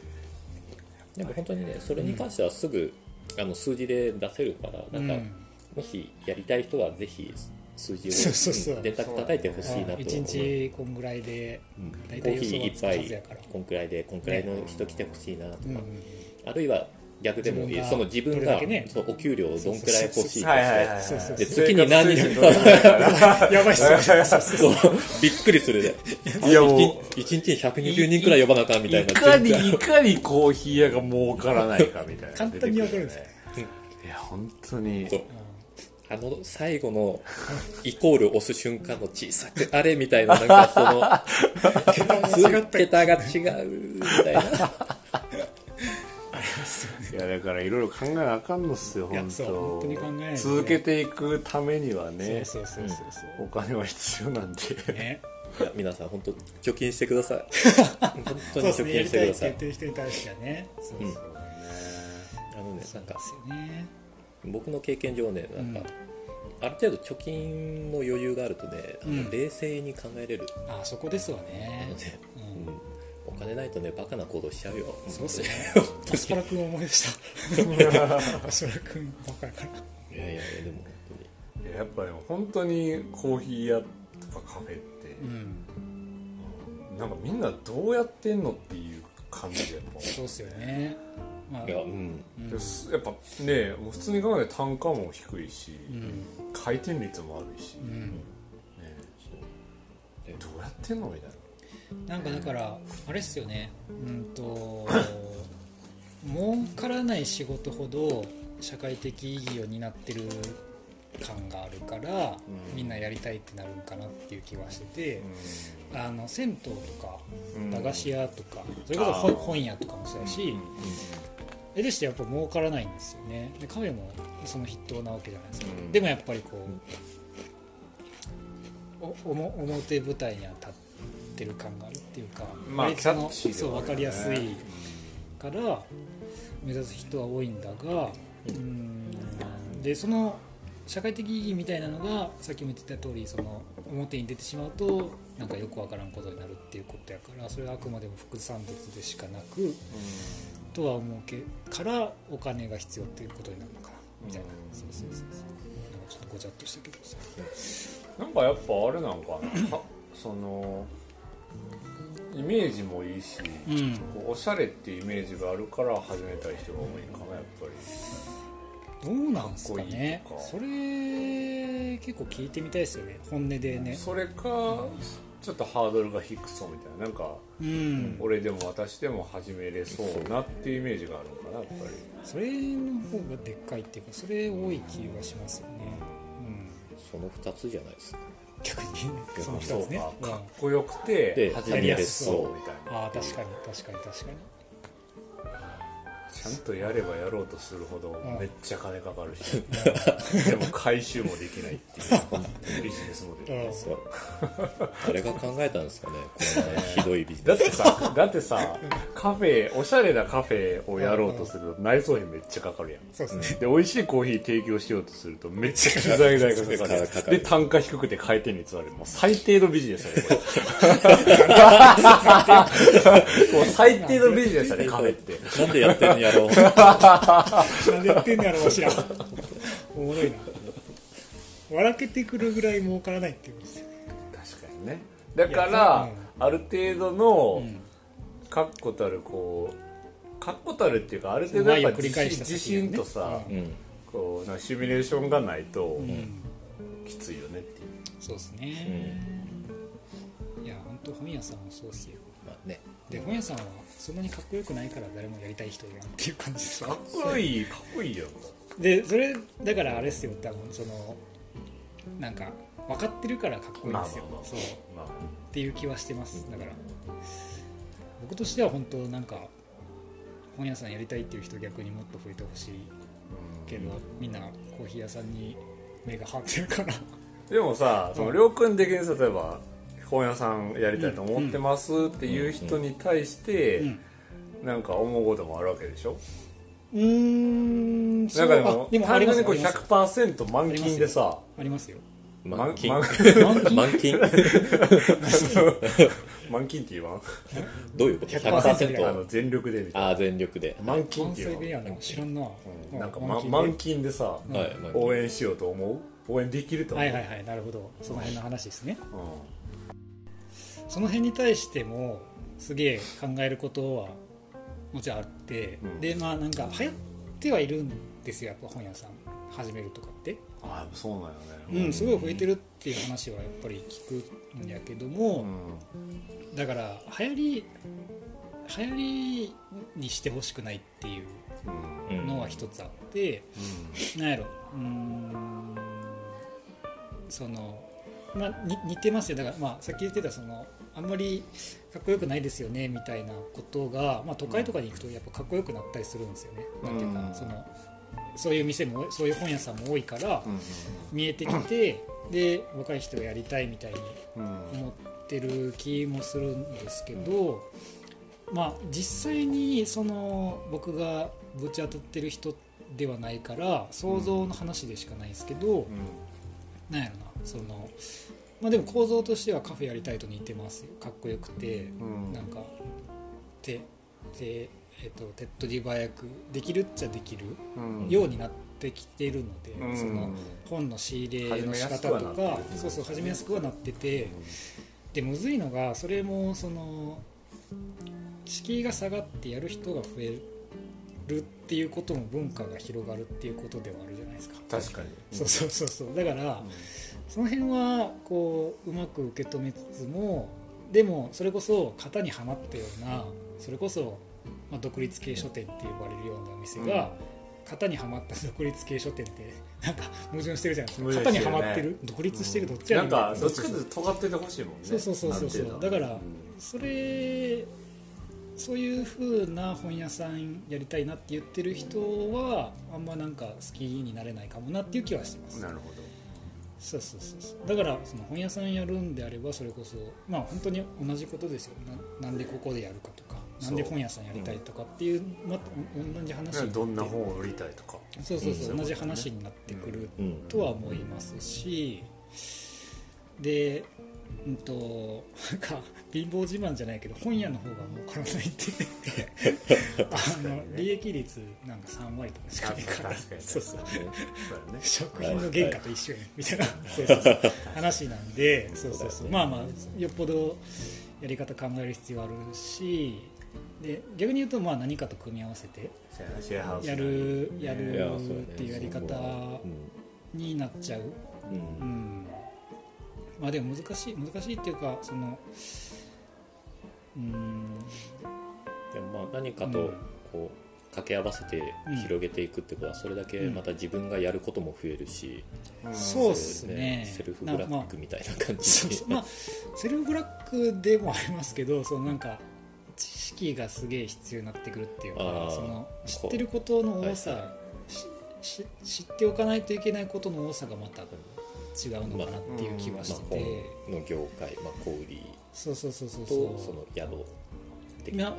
でも本当にねそれに関してはすぐ、あの数字で出せるからなんか、
うん
もしやりたい人はぜひ数字を
そうそうそう。
うん電卓叩いてほしいなと思う。
1日こんぐらいで
コーヒー一杯こんくらいでこんくらいの人来てほしいなとか、あるいは逆でもいいその自分が
ね。
そうお給料をどんくらい欲しいとしてで月に何人
か
やばいっすよ。[LAUGHS]
びっくりするで
いやもう。
一日に120人くらい呼ばなあかんみたいな。
いかにいかにコーヒー屋が儲からないかみたいな
簡単にわかるんですよ
いや本当に。
あの最後のイコール押す瞬間の小さくあれみたいななんかその [LAUGHS] 桁が違うみたいな
いやだからいろいろ考えなあかんのっすよ
いや
本
そう本当。に考えないと
当続けていくためにはね
そうそうそうそう。
お金は必要なんで。
そうね。
いや皆さん本当貯金してください。[LAUGHS] 本当
そう
に貯
ですねやりたい。って
金してください
言ってる人に対してはね。そうそう。
うん。
そう
あのねなんか
ですよね。
僕の経験上ねなんか、ある程度貯金の余裕があるとね、
うん。
冷静に考えれる。
あそこですわ
あ
ね
のね、
うん。
うんお金ないとねバカな行動しちゃうよ。
そうっすね。アスパラ君思い出した。アスパラ君バカやから
いやいやでも本
いややっぱでも本当にコーヒー屋とかカフェって
うん。
なんかみんなどうやってんのっていう感じでやっぱ。
そうっすよね。
いやうん。
やっぱねもう普通に考えて単価も低いし、
うん。
回転率もあるし、ね。
う。ん
どうやってんのみたいな
なんかだからあれっすよね。うんと儲からない仕事ほど社会的意義を担ってる感があるから、
うん。
みんなやりたいってなるんかなっていう気はしてて、あの銭湯とか
うん。
駄菓子屋とかそれこそ本本屋とかもそうやし、絵でしてやっぱ儲からないんですよね。でカフェもその筆頭なわけじゃないですか、
うん。
でもやっぱりこう、おおも表舞台には立ってる感があるっていうか、
まあ
そのそう分かりやすいから目指す人は多いんだが、うんでその社会的意義みたいなのがさっきも言ってた通りその表に出てしまうとなんかよくわからんことになるっていうことやからそれはあくまでも副産物でしかなくとは思うけからお金が必要っていうことになるのかなみたいな、そうそうそうそう。なんかちょっとごちゃっとしたけどさ。
なんかやっぱあれなんかな。か [CLEARS THROAT] そのイメージもいいし、
うん。
こうおしゃれっていうイメージがあるから始めたい人が多いかなやっぱり。
どうなんですかね。それ結構聞いてみたいですよね。本音でね。
それかちょっっとハードルが低そうみたいな。なんか
うん。
俺でも私でも始めれそうなっていうイメージがあるのかなやっぱり。
それの方がでっかいっていうかそれ多い気がしますよね。うん。
その2つじゃないですか
逆にその
そう
2つね。うん
か。かっこよくて
で
始めやすそうみたいな。
ああ確かに確かに確かに
ちゃんとやればやろうとするほど
ん。
めっちゃ金かかるし。でも回収もできないっていうビジネスモデル。
うん。
そう。誰が考えたんですかねこんなひどいビジ
だ
ネス。
ってさだってさカフェおしゃれなカフェをやろうとすると内装費めっちゃかかるやん。
そうですね。
で美味しいコーヒー提供しようとするとめっちゃ機材代がかかる。
かかる
で単価低くて回転率悪い。もう最低のビジネスやねこれ。[LAUGHS] もう最低のビジネスやねカフェって。
なんでやってんやろう
なんでやってんのやろわしら。おもろいな。笑けてくるぐらい儲からないっていうんですよ。
確かにね。だからある程度の
うん
確固たるこう確固たるっていうかある程度やっぱ自信とさ
う
うん。
こうなシミュレーションがないと
うん。
きついよねっていう。
そうですね、いや本当本屋さんもそうっすよ。
まあね。
で本屋さんはそんなにかっこよくないから誰もやりたい人いるなっていう感じです
かっ
よ [LAUGHS]
こいいかっこいいよ
でそれだからあれっすよ。多分そのなんか分かってるからかっこいいんですよ、
まあまあまあ。
そう。っ
まあ。
ていう気はしてます。だから僕としては本当なんか本屋さんやりたいっていう人逆にもっと増えてほしい。けどみんなコーヒー屋さんに目が張ってるから。
でもさその
うん。
りょうくん的に例えば本屋さんやりたいと思ってますっていう人に対して
うん。
なんか思うこともあるわけでしょ？
うーん
なんかでも
あでも
単純にこう
あります
100%満金でさ。
ありますよ。
満
満金。
満 [LAUGHS]
満金。[LAUGHS]
満金って言わん？
どういうこと
？100%
100%
あの全力でみたいな。
ああ全力で。
満金って言う
関西弁やな知らんな、
うん。なんかま
満金で。
満金でさ
はい満金。
応援しようと思う？応援できると思う？
はいはいはいなるほど。その辺の話ですね。
う
その辺に対してもすげえ考えることはもちろんあって、
うん。
でまあなんか流行ってはいるんですよやっぱ本屋さん始めるとかって、
んああそうなんよね。
うん、すごい増えてるっていう話はやっぱり聞くんやけども、
うん。
だから流行り流行りにしてほしくないっていう
うん。
うん
のは一つあって、なんやろうーんそのまあに似てますよ。だからまあさっき言ってたそのあんまりかっこよくないですよねみたいなことが、まあ、都会とかに行くとやっぱかっこよくなったりするんですよね、なんていう
うん。
かそのそういう店もそういう本屋さんも多いから
うん
見えてきてで若い人がやりたいみたいに
うん。
思ってる気もするんですけど、まあ実際にその僕がぶち当たってる人ではないから想像の話でしかないですけど、なんやろなそのまあでも構造としてはカフェやりたいと似てますよ。かっこよくて
うん。
なんか手手えっとテッドリバー役できるっちゃできる
うん。
ようになってきてるので、
うん。
その本の仕入れの仕方とか
る。
そうそう始めやすくはなっててでむずいのがそれもその敷居が下がってやる人が増えるっていうことも文化が広がるっていうことではあるじゃないですか。
確かに。
そうそうそうそう。だから、その辺はこううまく受け止めつつもでもそれこそ型にはまったようなそれこそ、まあ、独立系書店って呼ばれるようなお店が、型にはまった独立系書店ってなんか矛盾してるじゃないですか。型にはまってる？独立してるどっちやね
な。んかどっちかというと尖っててほしいもんね。
そうそうそうそうだから
うん。
それそういう風な本屋さんやりたいなって言ってる人はあんまなんか好きになれないかもなっていう気はしてます。
なるほど。
そうそうそうそう。だからその本屋さんやるんであればそれこそまあ本当に同じことですよ。ななんでここでやるかとかなんで本屋さんやりたいとかっていう、ま、同じ話
どんな本を売りたいとか。
そうそうそう、
うん
同じ話になってくる
うん。
とは思いますしでうんとなんか貧乏自慢じゃないけど本屋の方が儲からないって。あの利益率なんか3割とかしかないから。食品の原価と一緒やねみたいな。そうそうそう。話なんでそうそうそう。まあまあよっぽどやり方考える必要あるしで逆に言うとまあ何かと組み合わせて
や
るやるっていうやり方
うん。
になっちゃう、
うん。
うん、まあでも難しい難しいっていうかそのうん。
でもまあ何かとこう掛け合わせて広げていくってことはそれだけまた自分がやることも増えるし、
うん。
そうっすね。
セルフブラックみたいな感じで、
そうそうまあセルフブラックでもありますけどそのなんか知識がすげえ必要になってくるっていうかその知ってることの多さ、
はいは
知っておかないといけないことの多さがまた違うのかなっていう気は
まあ
してて、
本の業界、まあ、小売り
そうそうそうそう
と
そう。
その宿的な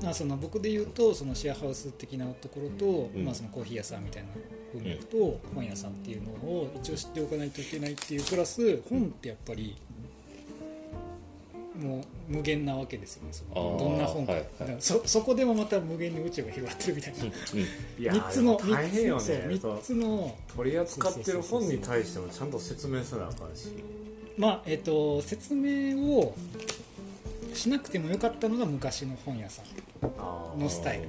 まあ、その僕で言うとそのシェアハウス的なところと、
うん。
まあ、そのコーヒー屋さんみたいな文脈と本屋さんっていうのを一応知っておかないといけないっていうプラス本ってやっぱりもう無限なわけですよねそのどんな本か,、
はいはい。
だからそそこでもまた無限に宇宙が広がってるみたいな、
いや
3つの
大変よね
3つの
取り扱ってる本に対してもちゃんと説明せなあかんし。
まあえっと説明をしなくてもよかったのが昔の本屋さん
あ
のスタイル。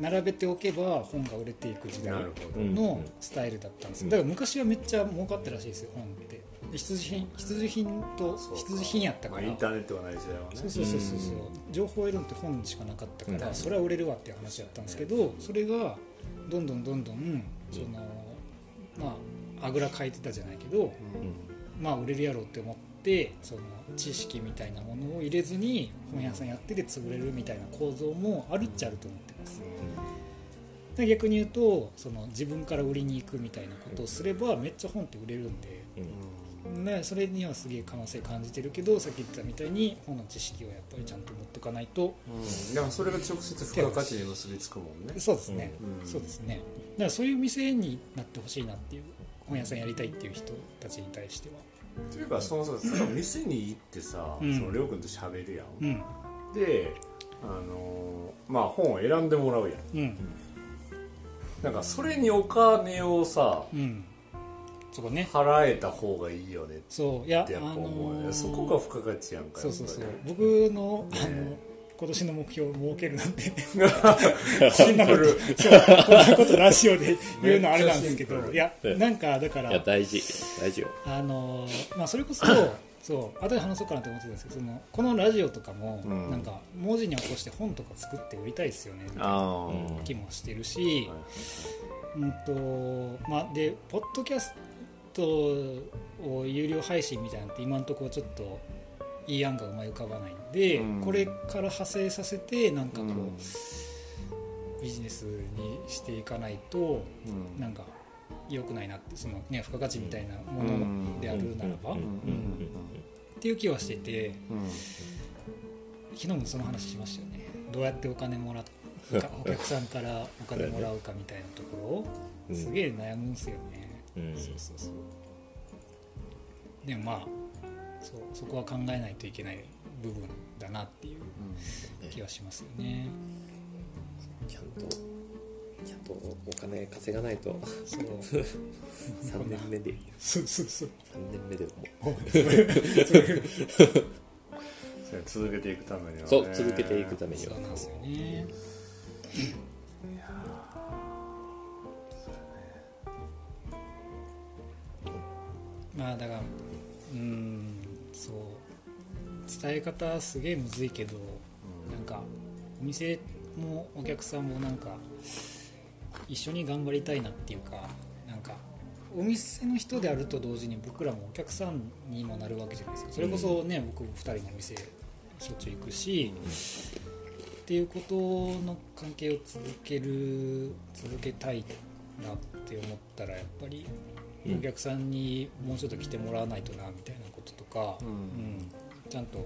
並べておけば本が売れていく時代のスタイルだったんです。よだから昔はめっちゃ儲かったらしいですよ本って。で必需品必需品と必需品やった
まあ、
から
インターネットがない時代はね。
そうそうそうそうそう。情報を得るのって本しかなかったから、
うん。
それは売れるわっていう話だったんですけどそれがどんどんどんどんそのまああぐらかいてたじゃないけどまあ売れるやろうって思ってその知識みたいなものを入れずに本屋さんやってて潰れるみたいな構造もあるっちゃあると思ってます。で逆に言うとその自分から売りに行くみたいなことをすればめっちゃ本って売れるんでね、それにはすげえ可能性感じてるけどさっき言ったみたいに本の知識をやっぱりちゃんと持っとかないと。
うん、でもそれが直接付加価値に結びつくもんね。
そうですね、
うん。
そうですね。だからそういう店になってほしいなっていう本屋さんやりたいっていう人たちに対しては。
というかそのさ店に行ってさ、
うん。
そのりょうくんと喋るやん、
うん。
であのーまあ本を選んでもらうやん。
うん。
なんかそれにお金をさ
うんそこね。
払えた方がいいよねっ
そういや
てやっぱ
あ
思うね、
のー
そこが付加価値やんか
そうそうそう。僕のあの
ね
今年の目標を設けるなんて。[LAUGHS]
シンプル。
そうこんなことラジオで言うのあれなんですけど。[LAUGHS] いや
うん
なんかだか
いや
ら
大事。大事よ。
あのーまあそれこそ [LAUGHS] そう後で話そうかなと思ってたんですけどそのこのラジオとかも、
うん。
なんか文字に起こして本とか作って売りたいですよねみたいな気もしてるし、うんとまあ、でポッドキャストを有料配信みたいなのって今のところちょっといい案が思い浮かばないんで、
うん。
これから派生させてなんかこう、
うん。
ビジネスにしていかないと
うん。
なんか良くないなってその、ね、付加価値みたいなものであるならば、
うん。
っ
うん。
ていう気はしてて
うん。
昨日もその話しましたよねどうやってお金もらうかお客さん。からお金もらうかみたいなところをすげえ悩むん。すよね、
うん。
そうそうそう。でもまあそうそこは考えないといけない部分だなっていう気はしますよね。
ちゃんとちゃんとお金稼がないと。
そう。
3年目で。
そうそうそう。
3年目でも。う。[LAUGHS]
続けていくためにはね。
そう続けていくためには。
そうなんですよねまあだからうーんそう伝え方すげえむずいけど、なんかお店もお客さんもなんか一緒に頑張りたいなっていうかなんかお店の人であると同時に僕らもお客さんにもなるわけじゃないですか。それこそね、僕2人のお店しょっちゅう行くし、っていうことの関係を続ける続けたいなって思ったらやっぱり
うん
お客さんにもうちょっと来てもらわないとなみたいなこととか、
うん。
うん。ちゃんと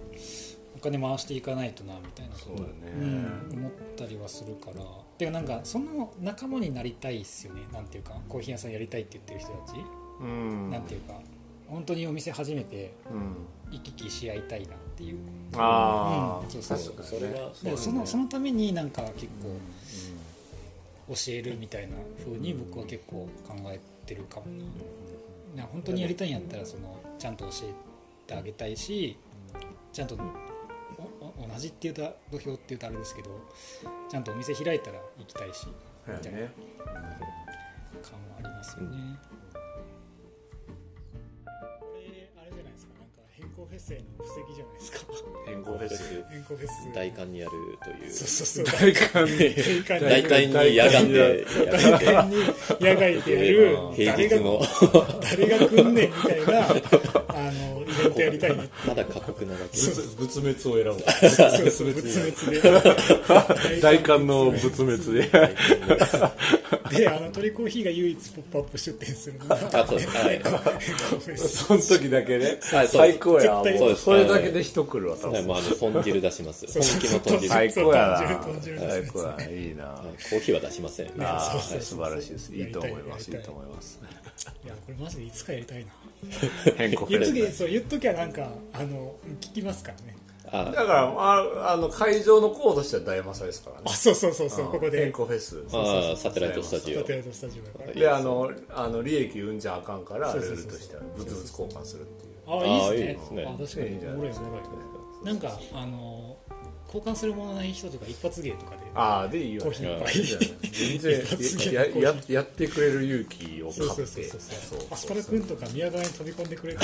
お金回していかないとなみたいなこと
そうだね。
うん、思ったりはするから。てかなんかその仲間になりたいっすよね。なんていうかコーヒー屋さんやりたいって言ってる人たち、
うん。
なんていうか本当にお店始めて
うん。
行き来し合いたいなっていう。
ああ、
うん。そうそう。
確かにね。
それは
でそのそのためになんか結構
う
教えるみたいな風に僕は結構考えてるかも。なな本当にやりたいんやったらそのちゃんと教えてあげたいしちゃんと同じっていうと土俵っていうとあれですけどちゃんとお店開いたら行きたいし
そうやね。
感はありますよね、フェスへの布石じゃないですか。
変更フェス
変更フェス
大寒にやるという。
そうそうそう。
大寒に。
大
大寒に野外で
大寒に野外でやる。
平
誰が
日の。
誰が来んねんみたいなあのイベントやりたいね
まだ過酷なだけ。
仏仏滅を選ぶ。
そうそう仏滅で。
大寒の仏滅で
であのトリコーヒーが唯一ポップアップ出店するのが
あそうです。はい。
その時だけね。
はい
最高やもう。それだけで人来るわ多分
はいもうあの豚汁出します本気の豚汁。
最高やな。最高やいいな。
コーヒーは出しません。
あ
そうそうそう。
あ素晴らしいです。いいと思います。い。いと思います。
いやこれマジでいつかやりたいな。
変
言っとき
ェス
そう言っときゃなんかあの聞きますからね。
あ
だからああの会場のコードとしては大マサですからね。
あそうそうそうそうここ
変
で
更フェス。
あサテライトスタジオ。
建てられたスタジオ
であのあの利益生んじゃあかんからル
そうそうそう。
ールとしては物々交換するっていう。
あいい
あいい
で
すすね。
あ確かに。
いいんじゃないですか。
おもろいおもろい。なんかあの交換するものない人とか一発芸とかで
ああでいいよ
コーヒーいっぱい
全然やややってくれる勇気を買って。
そうそうそう
そう
アスパラ君とか宮川に飛び込んでくれる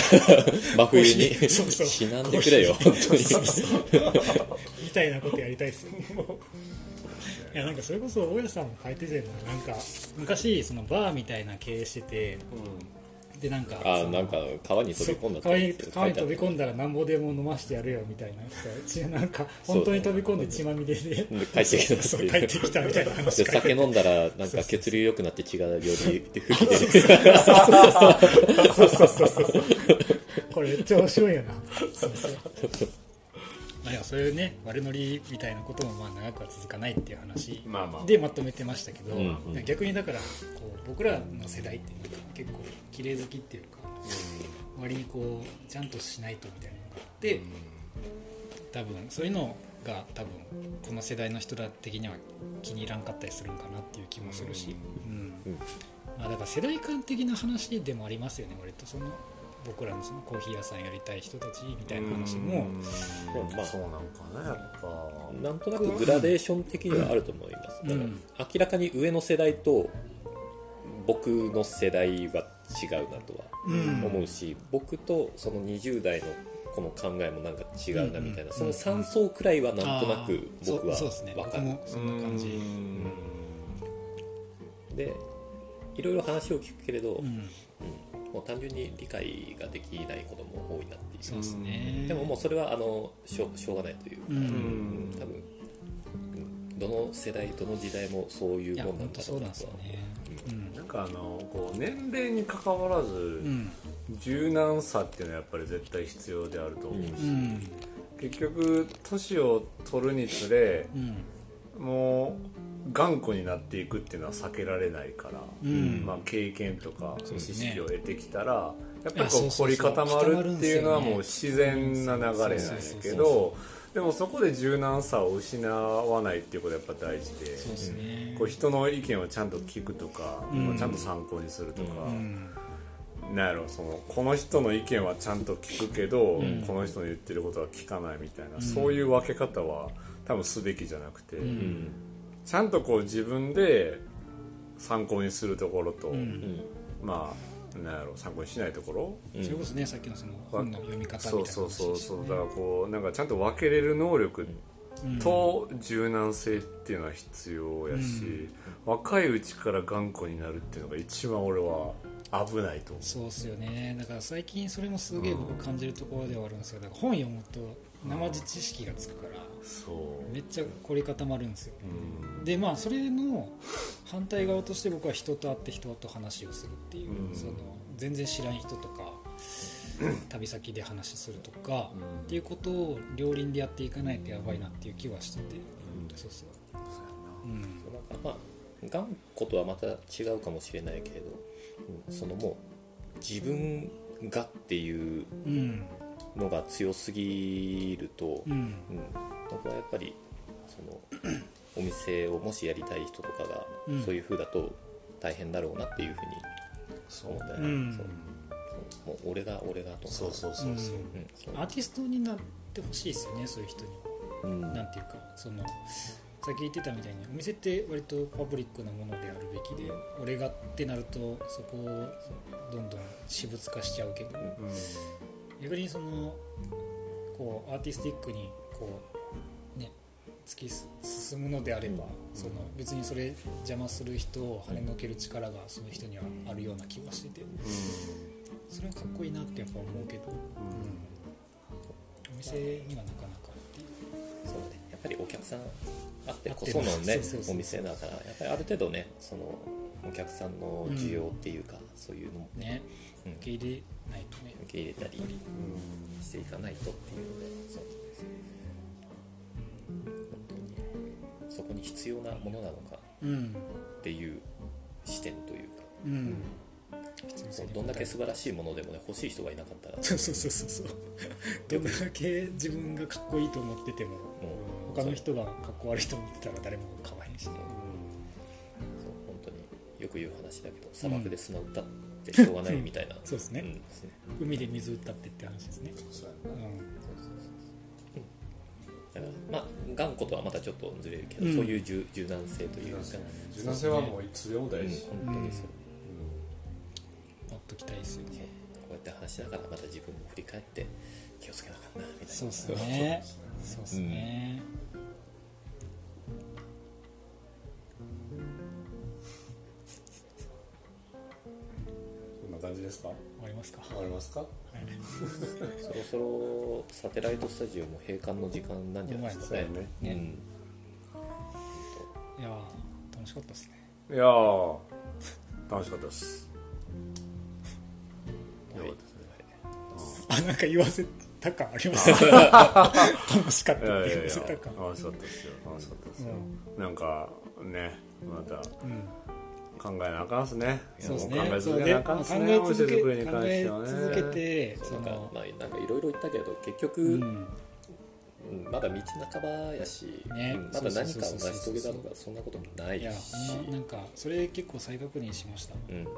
真冬に
そうそう。
死なんでくれよ。本当に
みたいなことやりたいです。よねいやなんかそれこそ大家さんも書いてたよななんか昔そのバーみたいな経営しててでなんか
あなんか川に飛び込んだ
川に川に飛び
ん
込んだらなんぼでも飲ましてやるよみたいなちなんか本当に飛び込んで血まみれで
で帰ってきた
帰ってきたみたいな話
酒飲んだらなんか血流良くなって血がより吹き出る。
そうそうそうそうこれめっちゃ面白いよな。そうそうまあでもそういうね悪ノリみたいなこともまあ長くは続かないっていう話
まあまあ
でまとめてましたけど、
うんうん
逆にだからこう僕らの世代っていうのが結構綺麗好きっていうか、割にこうちゃんとしないとみたいなのがあって、多分そういうのが多分この世代の人ら的には気に入らんかったりするんかなっていう気もするし、うん
うん。
まあ、だから世代間的な話でもありますよね割とその僕らのそのコーヒー屋さんやりたい人たちみたいな話も。
うん。まあそうなんかねやっぱ。
なんとなくグラデーション的にはあると思います、だから
うん。
明らかに上の世代と僕の世代は違うなとは
うん。
思うし、僕とその20代のこの考えもなんか違うなみたいな、
うん。
その3層くらいはなんとなく僕は
そうそうですね。
分かる、
僕もそんな感じ。
うん。
でいろいろ話を聞くけれど、
うん
うんもう単純に理解ができないことも多いなっていう
そうですね。
でももうそれはあのしょうしょうがないというか、
うん。
うん
多分うんどの世代どの時代もそうい
いうや
もんなん
本当そうなん
だろうなとは
ですよねうん。
なんかあのこう年齢に関わらず、
うん。
柔軟さっていうのはやっぱり絶対必要であると思うし、
うん。
結局年を取るにつれ
うん。
もう頑固になっていくっていうのは避けられないから、
うん。
まあ、経験とか知識を得てきたら、やっぱりこう凝り固まるっていうのはもう自然な流れなんやけ
そうそうそう
どでもそこで柔軟さを失わないっていうことがやっぱ大事で
ね。
こう人の意見をちゃんと聞くとか、
うん。
ちゃんと参考にするとか、
うん。
なんやろそのこの人の意見はちゃんと聞くけど、
ん。
この人の言ってることは聞かないみたいな、
ん。
そういう分け方は多分すべきじゃなくて、
うん
ちゃんとこう自分で参考にするところと、
うん。
うん。
まあなんやろ参考にしないところ、
それこそねさっきのその本の読み方みたいな
そうそうそうそう。だ
だ
からこうなんかちゃんと分けれる能力と柔軟性っていうのは必要やし、若いうちから頑固になるっていうのが一番俺は危ないと思う。
そうっすよね。だから最近それもすげえ僕感じるところではあるんですよだから本読むと生地知識がつくから
そう。
めっちゃ凝り固まるんですよ。
うん。
でまあそれの反対側として僕は人と会って人と話をするっていう、
うん。
その全然知らん人とか [CLEARS THROAT] 旅先で話するとか、
うん。
っていうことを両輪でやっていかないとやばいなっていう気はしてて、そうそう。うん
な。ん。かまあ頑固とはまた違うかもしれないけれど、うんそのもう自分がっていう
うん。
のが強すぎると、
うん。
うん僕はやっぱりその [CLEARS THROAT] お店をもしやりたい人とかが
うん。
そういう風だと大変だろうなっていうふうに
そう。
思ったよ
うん。
そう。そう。もう俺が俺がとか。
そうそうそうそう、
うん。そう。
アーティストになってほしいですよねそういう人に。は。
うん。
なんていうかそのさっき言ってたみたいにお店って割とパブリックなものであるべきで俺がってなるとそこをどんどん私物化しちゃうけど。逆にそのこうアーティスティックにこうね突き進むのであれば、その別にそれ邪魔する人を跳ねのける力がその人にはあるような気がしてて。それはかっこいいなってやっぱ思うけど、うん。お店にはなかなかって。いう。
そうね。やっぱりお客さんあってこそのねお店だからやっぱりある程度ねそのお客さんの需要っていうか、そういうのもね
受け入れないとね。
受け入れたりしていかないとっていうので。そう本そこに必要なものなのか
うん
っていう視点というか。
うん。
そうどんだけ素晴らしいものでもね欲しい人がいなかったら。
そうそうそうそうそう。[LAUGHS] どんだけ自分がかっこいいと思ってても
もう
他の人がかっこ悪いと思ってたら誰も買わへんし。ね
そう本当によく言う話だけど砂漠で砂打ったってしょうがないみたいな、[LAUGHS]
そうですね、
うん。
海で水打ったってって話ですね。
そう。や
う
なん
だからまあ頑固とはまたちょっとずれるけど、
うん。
そういう柔柔軟性というか、
柔軟性。はもういつでも
うん、
大事。
本当にそう、
持っときたいですよね。
こうやって話しながらまた自分も振り返って気をつけなあかんなみたいな。
そうですね。そうですね、
な感じですか？
終わりますか。
終わりますか？[LAUGHS]
そろそろサテライトスタジオも閉館の時間なんじゃないですかね。
ね
ね。
うん。
いやー楽しかったですね。
いやー楽しかったです。
はい。
よかったですね。
あなんか言わせた感あります。[LAUGHS] 楽しかった
ですよ。楽しかったですよ、なんかねまた
うん
考えなあかんっすね。
そうですね。
も考え続けなあかんっす
考
ねお店
え続け
作りに関してはね。
考え続けて
なんかまあなんかいろいろ言ったけど結局、
うん。
うんまだ道半ばやし、
ね。
うんまだ何かを成し遂げたとかそんなこともないし。
いやまなんかそれ結構再確認しました。
うん、
そう。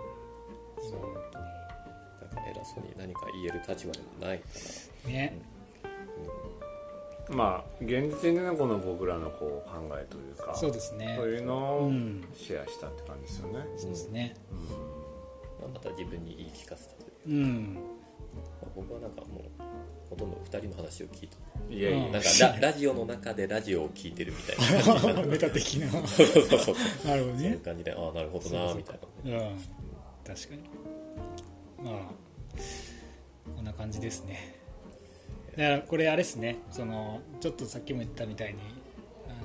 なんか偉そうに何か言える立場でもないか。ら
ね
まあ現時点でのこの僕らのこう考えというか
そうですね。
そういうのを
うん。
シェアしたって感じですよね、
そうですね。
まあ、また自分に言い聞かせたという、
うん。
まあ、僕はなんかもうほとんど2人の話を聞いて
いやいや、
うん。
なんかララジオの中でラジオを聞いてるみたいな。感じにな。って
メタ的ななるほど
そういう
ね
感じでああなるほどなみたいな。
うん。確かに。まあこんな感じですねだからこれあれですね。そのちょっとさっきも言ったみたいにあの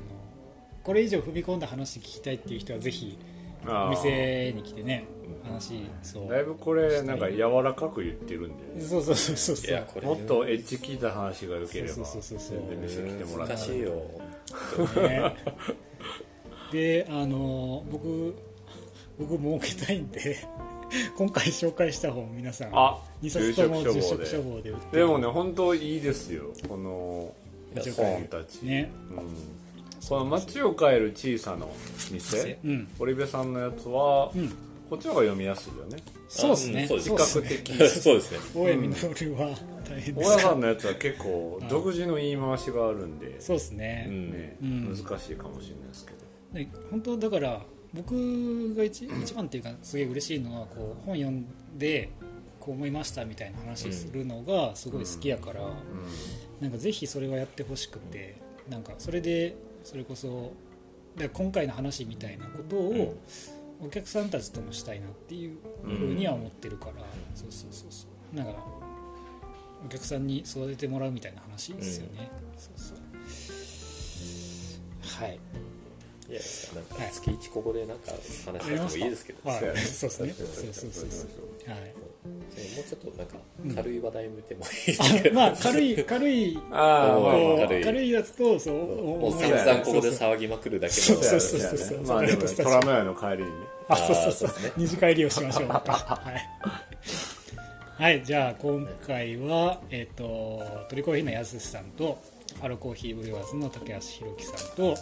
これ以上踏み込んだ話聞きたいっていう人はぜひお店に来てね話そう。
だいぶこれなんか柔らかく言ってるんで。
そうそうそうそうそう。
いやこれ
もっとエッジ効いた話が良ければ
そうそうそうそう。
全然店来てもらって。
難しいよ。
ね。であの僕僕儲けたいんで [LAUGHS] 今回紹介した本皆さん
あ
2冊とも
住
住
職書房
職書房で売ってる。
でもね本当いいですよ。この本たち、
ね。
うん、この街を変える小さな店。
うん。
堀部さんのやつは、
うん。
こっちの方が読みやすいよね。
そうですね。
うん。そうです
比較的。
そうですね。
大江実は大変で
大家さんのやつは結構独自の言い回しがあるんで、
そうですね、
うん。
ね
うん。
難しいかもしれないですけど。
で本当だから僕が一一番っていうかすげえ嬉しいのはこう本読んでこう思いましたみたいな話するのがすごい好きやから、なんかぜひそれはやってほしくてなんかそれでそれこそ今回の話みたいなことをお客さんたちともしたいなっていうふうには思ってるから、そうそうそうそう。だからお客さんに育ててもらうみたいな話ですよね、そうそう。はい
いやなんか月一ここでなんか話してもいいですけど、
はい。
そうやね。
そうですね。
そう
そうそうそうそうはい
もうちょっとなんか軽い話題向いてもいいですけど、
あまあ軽い軽い
軽い。
軽いやつとそう
もう
お
散々ここで騒ぎまくるだけの。
そうそうそうそう。
まあでもね虎の屋の帰りにね。
あそうそうそう。二次会利用しましょう。ま [LAUGHS] たはい、はい、じゃあ今回はえっ、と鳥コーヒーのやすしさんとハロコーヒーブリュワーズの竹橋宏樹さんと、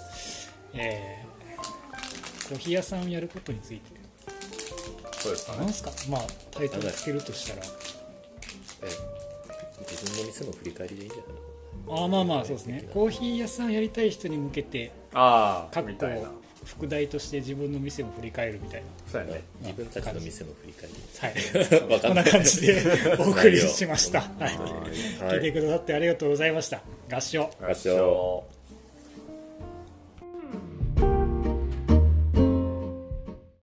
えーコーヒー屋さんをやることについて。
そうですかね。
なんすか？まあタイトルつけるとしたら。
え自分の店の振り返りでいいんじゃない？
ああまあまあそうですね。コーヒー屋さんやりたい人に向けて
ああ
各
みたいな。
個副題として自分の店を振り返るみたい
そうやね。
自分たちの店の振り返 [LAUGHS]
なはい。こんない。感じで [LAUGHS] お送りしました、はい、
は
聞いてくださってありがとうございました。合唱。
合唱